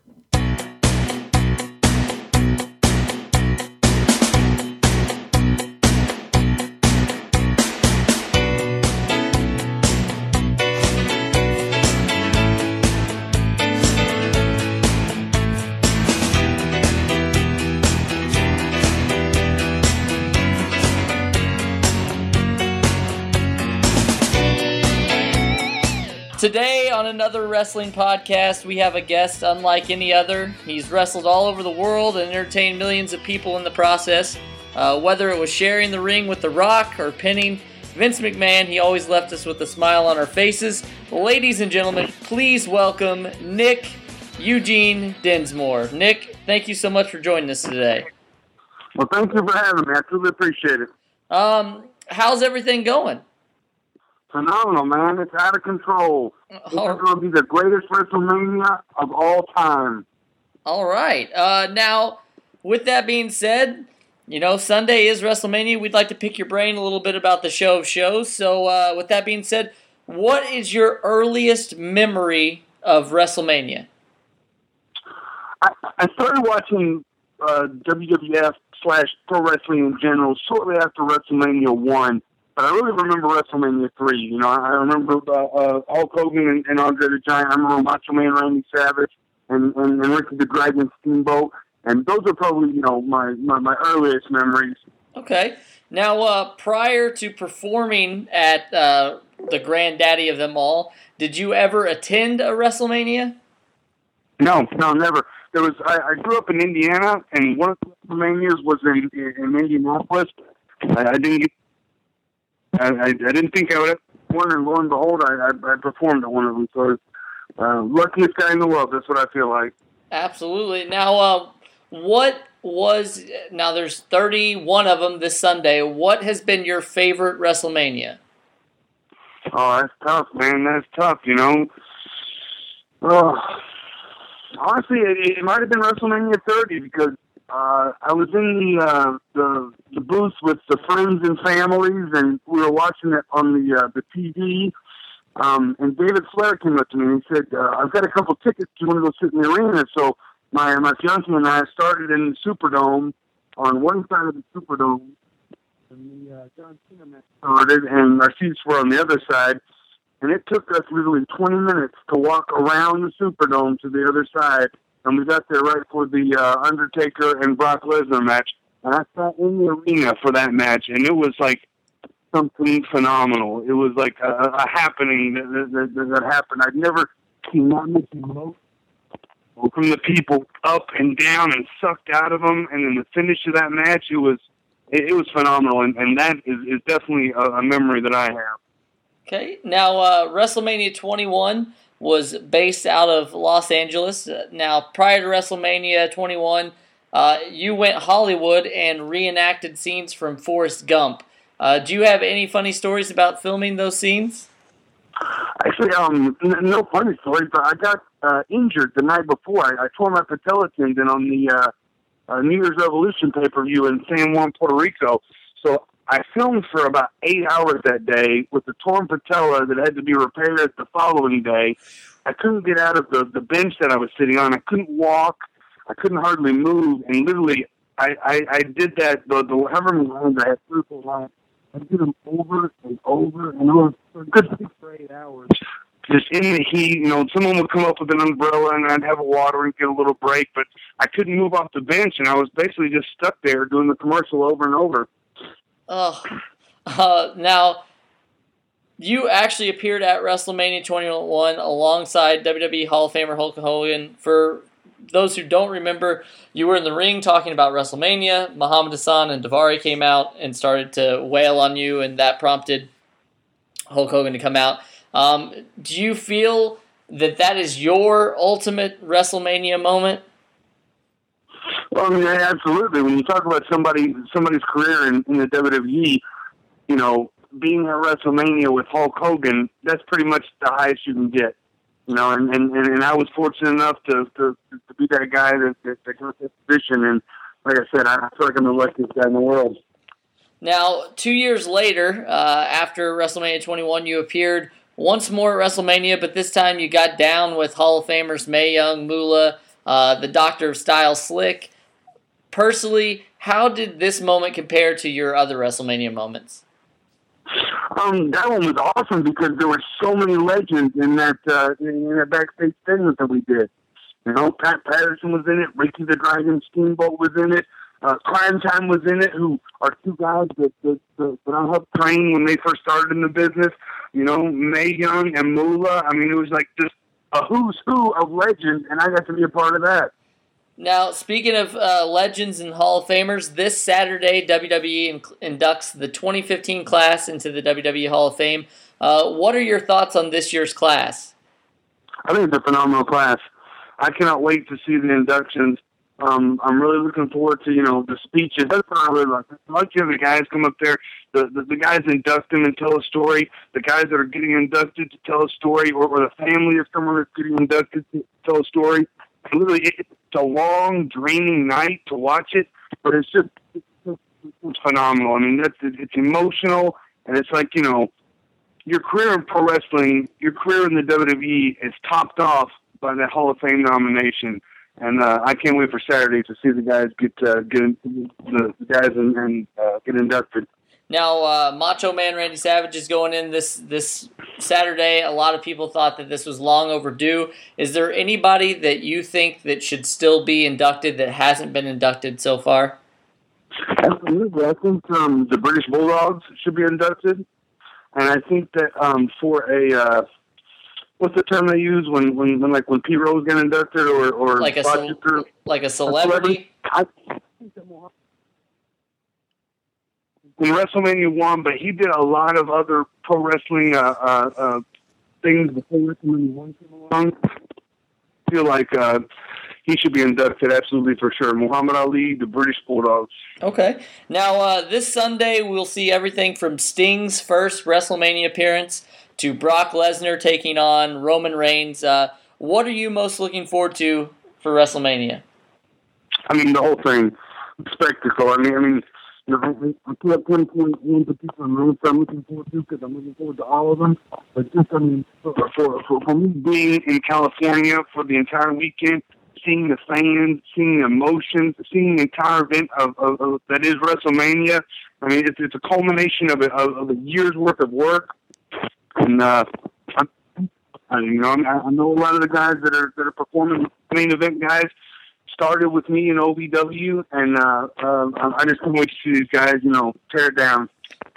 Another wrestling podcast, we have a guest unlike any other. He's wrestled all over the world and entertained millions of people in the process. Uh, whether it was sharing the ring with The Rock or pinning Vince McMahon, he always left us with a smile on our faces. Ladies and gentlemen, please welcome Nick Eugene Dinsmore. Nick, thank you so much for joining us today. Well, thank you for having me. I truly appreciate it. Um, how's everything going? Phenomenal, man. It's out of control. This is going to be the greatest WrestleMania of all time. All right. Uh, now, with that being said, you know, Sunday is WrestleMania. We'd like to pick your brain a little bit about the show of shows. So, uh, with that being said, what is your earliest memory of WrestleMania? I, I started watching uh, WWF slash pro wrestling in general shortly after WrestleMania one, but I really remember WrestleMania three. You know, I, remember uh, uh, Hulk Hogan and, and Andre the Giant. I remember Macho Man Randy Savage and, and, and Ricky the Dragon Steamboat, and those are probably you know my my, my earliest memories. Okay. Now, uh, prior to performing at uh, the granddaddy of them all, Did you ever attend a WrestleMania? No, no, never. There was. I, I grew up in Indiana, and one of the WrestleManias was in in Indianapolis. I, I didn't. Get, I, I I didn't think I would. Have one, and lo and behold, I, I I performed at one of them. So, uh, luckiest guy in the world. That's what I feel like. Absolutely. Now, uh, what was now? There's 31 of them this Sunday. What has been your favorite WrestleMania? Oh, that's tough, man. That's tough. You know. Oh, honestly, it, it might have been WrestleMania 30 because uh, I was in the uh, the the booth with the friends and families, and we were watching it on the uh, the TV. Um, and David Flair came up to me and he said, uh, "I've got a couple tickets. Do you want to go sit in the arena?" So my my fiance and I started in the Superdome on one side of the Superdome, and the uh, John Cena match started, and our seats were on the other side. And it took us literally 20 minutes to walk around the Superdome to the other side, and we got there right for the uh, Undertaker and Brock Lesnar match. And I sat in the arena for that match, and it was like something phenomenal. It was like a, a happening that, that, that, happened. I'd never seen that much emotion from the people up and down and sucked out of them, and then the finish of that match, it was it, it was phenomenal, and, and that is, is definitely a, a memory that I have. Okay. Now, uh, WrestleMania 21 was based out of Los Angeles. Now, prior to WrestleMania 21, uh, you went Hollywood and reenacted scenes from Forrest Gump. Uh, do you have any funny stories about filming those scenes? Actually, um, n- no funny story, but I got uh, injured the night before. I, I tore my patella tendon on the uh, uh, New Year's Revolution pay per view in San Juan, Puerto Rico. So I filmed for about eight hours that day with the torn patella that had to be repaired the following day. I couldn't get out of the the bench that I was sitting on. I couldn't walk. I couldn't hardly move, and literally, I I, I did that the the however many rounds I had three or four. I did them over and over and over for good six or eight hours. Just in the heat, you know, someone would come up with an umbrella and I'd have a water and get a little break, but I couldn't move off the bench and I was basically just stuck there doing the commercial over and over. Oh, uh, now you actually appeared at WrestleMania 21 alongside WWE Hall of Famer Hulk Hogan. For those who don't remember, you were in the ring talking about WrestleMania. Muhammad Hassan and Daivari came out and started to wail on you, and that prompted Hulk Hogan to come out. Um, do you feel that that is your ultimate WrestleMania moment? Well, I mean, absolutely. When you talk about somebody somebody's career in, in the WWE, you know, being at WrestleMania with Hulk Hogan, that's pretty much the highest you can get. You know, and and, and I was fortunate enough to to, to be that guy that, that, that got that position. And like I said, I feel like I'm the luckiest guy in the world. Now, two years later, uh, after WrestleMania 21, you appeared once more at WrestleMania, but this time you got down with Hall of Famers Mae Young, Moolah, uh, the Doctor of Style, Slick. Personally, how did this moment compare to your other WrestleMania moments? Um, that one was awesome because there were so many legends in that uh, in that backstage segment that we did. You know, Pat Patterson was in it, Ricky the Dragon Steamboat was in it, uh, Cryme Tyme was in it, who are two guys that that, that, that I helped train when they first started in the business. You know, Mae Young and Moolah. I mean, it was like just a who's who of legends, and I got to be a part of that. Now, speaking of uh, legends and Hall of Famers, this Saturday WWE in- inducts the 2015 class into the WWE Hall of Fame. Uh, what are your thoughts on this year's class? I think it's a phenomenal class. I cannot wait to see the inductions. Um, I'm really looking forward to you know the speeches. That's what I really like. I like to have the guys come up there. The, the the guys induct them and tell a story. The guys that are getting inducted to tell a story, or, or the family of someone that's getting inducted to tell a story. Literally, it, a long, draining night to watch it, but it's just it's, phenomenal. I mean, that's it's emotional, and it's like you know your career in pro wrestling, your career in the WWE is topped off by that Hall of Fame nomination. And uh, I can't wait for Saturday to see the guys get uh, get in, the, the guys and, and uh, get inducted. Now, uh, Macho Man Randy Savage is going in this this Saturday. A lot of people thought that this was long overdue. Is there anybody that you think that should still be inducted that hasn't been inducted so far? Absolutely, I think um, the British Bulldogs should be inducted, and I think that um, for a uh, what's the term they use when when, when like when Pete Rose got inducted or or Like a Roger cel- Cur- like a celebrity. I, in WrestleMania one, but he did a lot of other pro wrestling uh, uh, uh, things before WrestleMania one came along. I feel like uh, he should be inducted absolutely for sure. Muhammad Ali, the British Bulldogs. Okay. Now, uh, this Sunday, we'll see everything from Sting's first WrestleMania appearance to Brock Lesnar taking on Roman Reigns. Uh, what are you most looking forward to for WrestleMania? I mean, the whole thing, spectacle. I mean, I mean, know, I I can't pinpoint one particular match I'm looking forward to because I'm looking forward to all of them. But just, I mean, for, for, for, for me being in California for the entire weekend, seeing the fans, seeing the emotions, seeing the entire event of, of, of that is WrestleMania. I mean, it's, it's a culmination of a, of, of a year's worth of work. And, uh, I, I, you know, I, I know a lot of the guys that are, that are performing main event guys started with me in OVW, and uh, uh, I just can't wait to see these guys, you know, tear it down.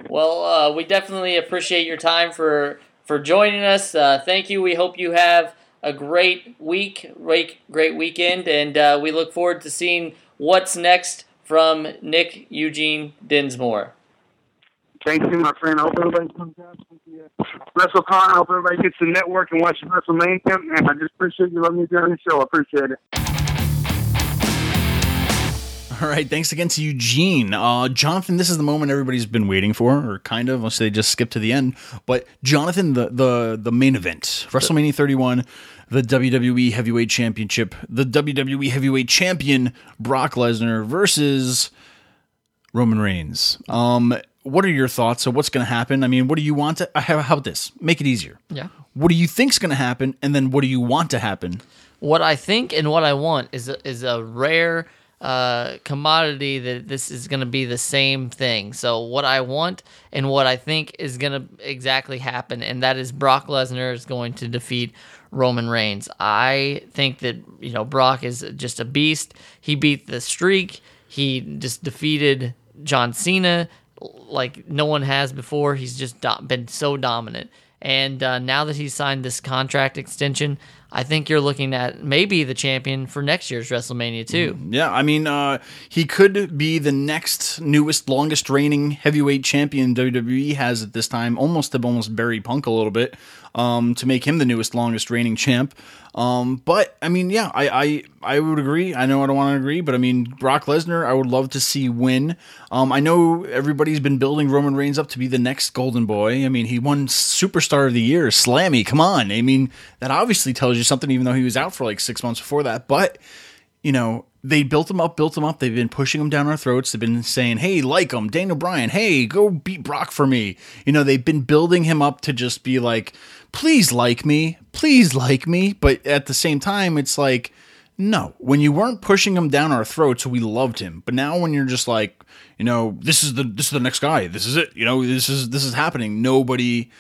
Well, uh, we definitely appreciate your time for for joining us. Uh, thank you. We hope you have a great week, great great weekend, and uh, we look forward to seeing what's next from Nick Eugene Dinsmore. Thank you, my friend. I hope everybody comes out to WrestleCon. I hope everybody gets to network and watch WrestleMania, and I just appreciate you letting me be on the show. I appreciate it. All right, thanks again to Eugene. Uh, Jonathan, this is the moment everybody's been waiting for, or kind of, unless they just skip to the end. But Jonathan, the the the main event, WrestleMania 31, the WWE Heavyweight Championship, the WWE Heavyweight Champion Brock Lesnar versus Roman Reigns. Um, what are your thoughts? So, what's going to happen? I mean, what do you want to? How how about this? Make it easier. Yeah. What do you think's going to happen, and then what do you want to happen? What I think and what I want is a, is a rare uh, commodity that this is going to be the same thing. So what I want and what I think is going to exactly happen, and that is Brock Lesnar is going to defeat Roman Reigns. I think that you know Brock is just a beast. He beat the streak. He just defeated John Cena like no one has before. He's just do- been so dominant. And uh, now that he's signed this contract extension, I think you're looking at maybe the champion for next year's WrestleMania too. Yeah, I mean, uh, he could be the next newest, longest reigning heavyweight champion WWE has at this time. Almost to almost bury Punk a little bit um, to make him the newest, longest reigning champ. Um, but I mean, yeah, I, I I would agree. I know I don't want to agree, but I mean, Brock Lesnar, I would love to see win. Um, I know everybody's been building Roman Reigns up to be the next Golden Boy. I mean, he won Superstar of the Year, Slammy. Come on, I mean, that obviously tells you something, even though he was out for like six months before that. But you know, they built him up, built him up. They've been pushing him down our throats. They've been saying, hey, like him. Daniel Bryan, hey, go beat Brock for me. You know, they've been building him up to just be like, please like me, please like me. But at the same time, it's like, no, when you weren't pushing him down our throats, we loved him. But now when you're just like, you know, this is the this is the next guy. This is it. You know, this is this is happening. Nobody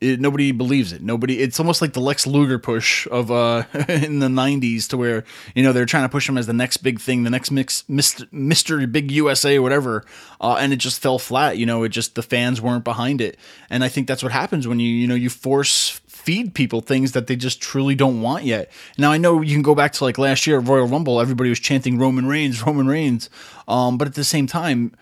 it, nobody believes it. Nobody. It's almost like the Lex Luger push of uh in the '90s, to where you know they're trying to push him as the next big thing, the next mix, Mister Big USA, or whatever, uh, and it just fell flat. You know, it just the fans weren't behind it, and I think that's what happens when you you know you force feed people things that they just truly don't want yet. Now I know you can go back to like last year at Royal Rumble, everybody was chanting Roman Reigns, Roman Reigns, um, but at the same time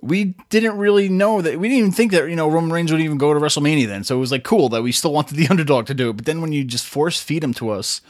we didn't really know that we didn't even think that you know Roman Reigns would even go to WrestleMania then. So it was like cool that we still wanted the underdog to do it. But then when you just force feed him to us,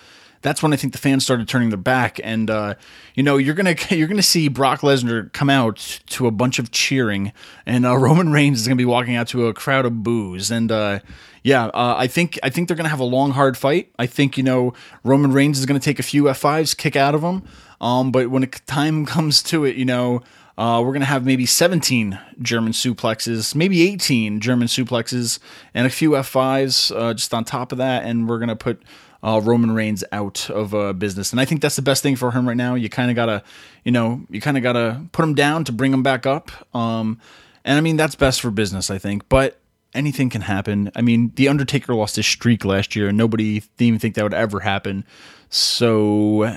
that's when I think the fans started turning their back. And uh, you know you're gonna you're gonna see Brock Lesnar come out to a bunch of cheering, and uh, Roman Reigns is gonna be walking out to a crowd of boos. And uh, yeah, uh, I think I think they're gonna have a long hard fight. I think you know Roman Reigns is gonna take a few F5s, kick out of him. Um, but when it, time comes to it, you know. Uh, we're going to have maybe 17 German suplexes, maybe 18 German suplexes, and a few F5s uh, just on top of that. And we're going to put uh, Roman Reigns out of uh, business. And I think that's the best thing for him right now. You kind of got to, you know, you kind of got to put him down to bring him back up. Um, and I mean, that's best for business, I think. But anything can happen. I mean, The Undertaker lost his streak last year, and nobody even think that would ever happen. So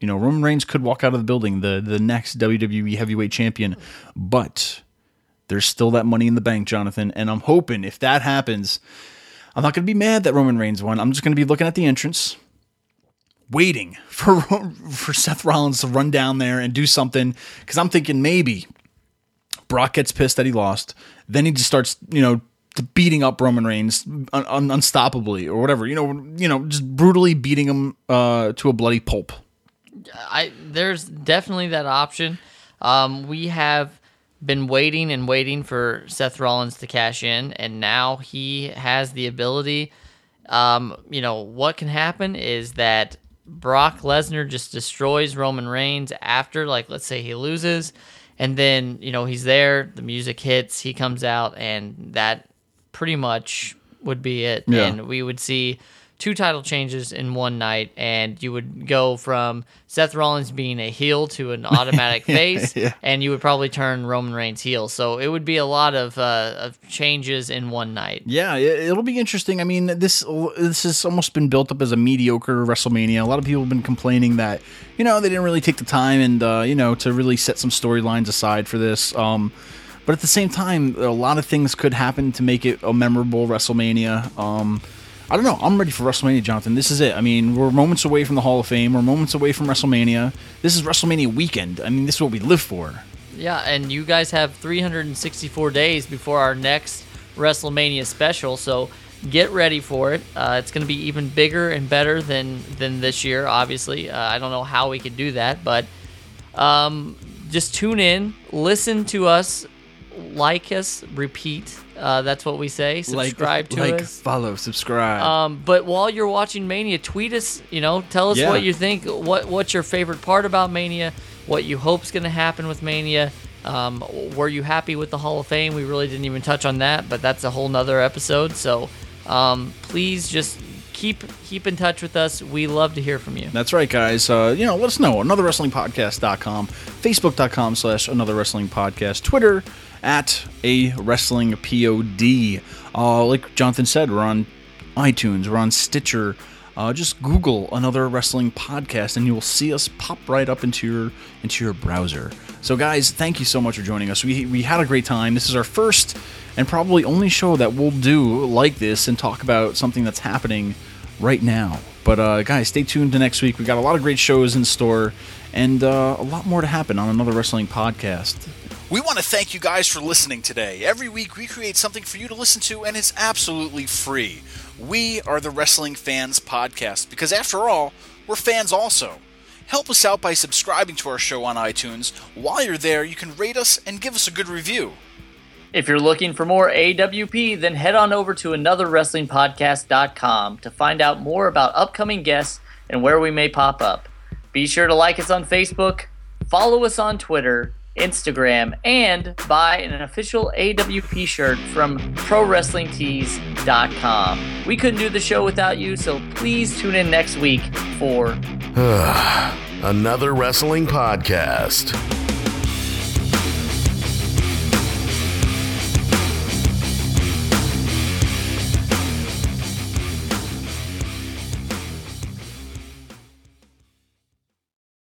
you know, Roman Reigns could walk out of the building, the the next WWE Heavyweight Champion, but there's still that money in the bank, Jonathan, and I'm hoping if that happens, I'm not going to be mad that Roman Reigns won. I'm just going to be looking at the entrance, waiting for for Seth Rollins to run down there and do something because I'm thinking maybe Brock gets pissed that he lost, then he just starts, you know, beating up Roman Reigns un- un- unstoppably or whatever, you know, you know, just brutally beating him uh, to a bloody pulp. I there's definitely that option. Um, we have been waiting and waiting for Seth Rollins to cash in, and now he has the ability. Um, you know what can happen is that Brock Lesnar just destroys Roman Reigns after, like, let's say he loses, and then you know he's there, the music hits, he comes out, and that pretty much would be it, Yeah. and we would see two title changes in one night, and you would go from Seth Rollins being a heel to an automatic face, yeah. and you would probably turn Roman Reigns heel. So it would be a lot of uh, of changes in one night. Yeah, it- it'll be interesting. I mean, this this has almost been built up as a mediocre WrestleMania. A lot of people have been complaining that you know they didn't really take the time and uh, you know to really set some storylines aside for this. Um, but at the same time, a lot of things could happen to make it a memorable WrestleMania. Um, I don't know. I'm ready for WrestleMania, Jonathan. This is it. I mean, we're moments away from the Hall of Fame. We're moments away from WrestleMania. This is WrestleMania weekend. I mean, this is what we live for. Yeah, and you guys have 364 days before our next WrestleMania special, so get ready for it. Uh, it's going to be even bigger and better than than this year. Obviously, uh, I don't know how we could do that, but um, just tune in, listen to us, like us, repeat. Uh, that's what we say. Subscribe to like, us. follow, subscribe. Um, but while you're watching Mania, tweet us. You know, tell us Yeah. what you think. What what's your favorite part about Mania? What you hope's going to happen with Mania? Um, were you happy with the Hall of Fame? We really didn't even touch on that, but that's a whole nother episode. So um, please just keep keep in touch with us. We love to hear from you. That's right, guys. Uh, you know, let us know. AnotherWrestlingPodcast.com, Facebook.com slash Another Wrestling Podcast, Twitter at A Wrestling POD. Uh, like Jonathan said, we're on iTunes, we're on Stitcher. Uh, just Google Another Wrestling Podcast, and you will see us pop right up into your into your browser. So, guys, thank you so much for joining us. We we had a great time. This is our first and probably only show that we'll do like this and talk about something that's happening right now. But uh, guys, stay tuned to next week. We've got a lot of great shows in store, and uh, a lot more to happen on another wrestling podcast. We want to thank you guys for listening today. Every week we create something for you to listen to, and it's absolutely free. We are the Wrestling Fans Podcast because, after all, we're fans also. Help us out by subscribing to our show on iTunes. While you're there, you can rate us and give us a good review. If you're looking for more AWP, then head on over to anotherwrestlingpodcast.com to find out more about upcoming guests and where we may pop up. Be sure to like us on Facebook, follow us on Twitter, Instagram, and buy an official AWP shirt from ProWrestlingTees.com. We couldn't do the show without you, so please tune in next week for Another wrestling podcast.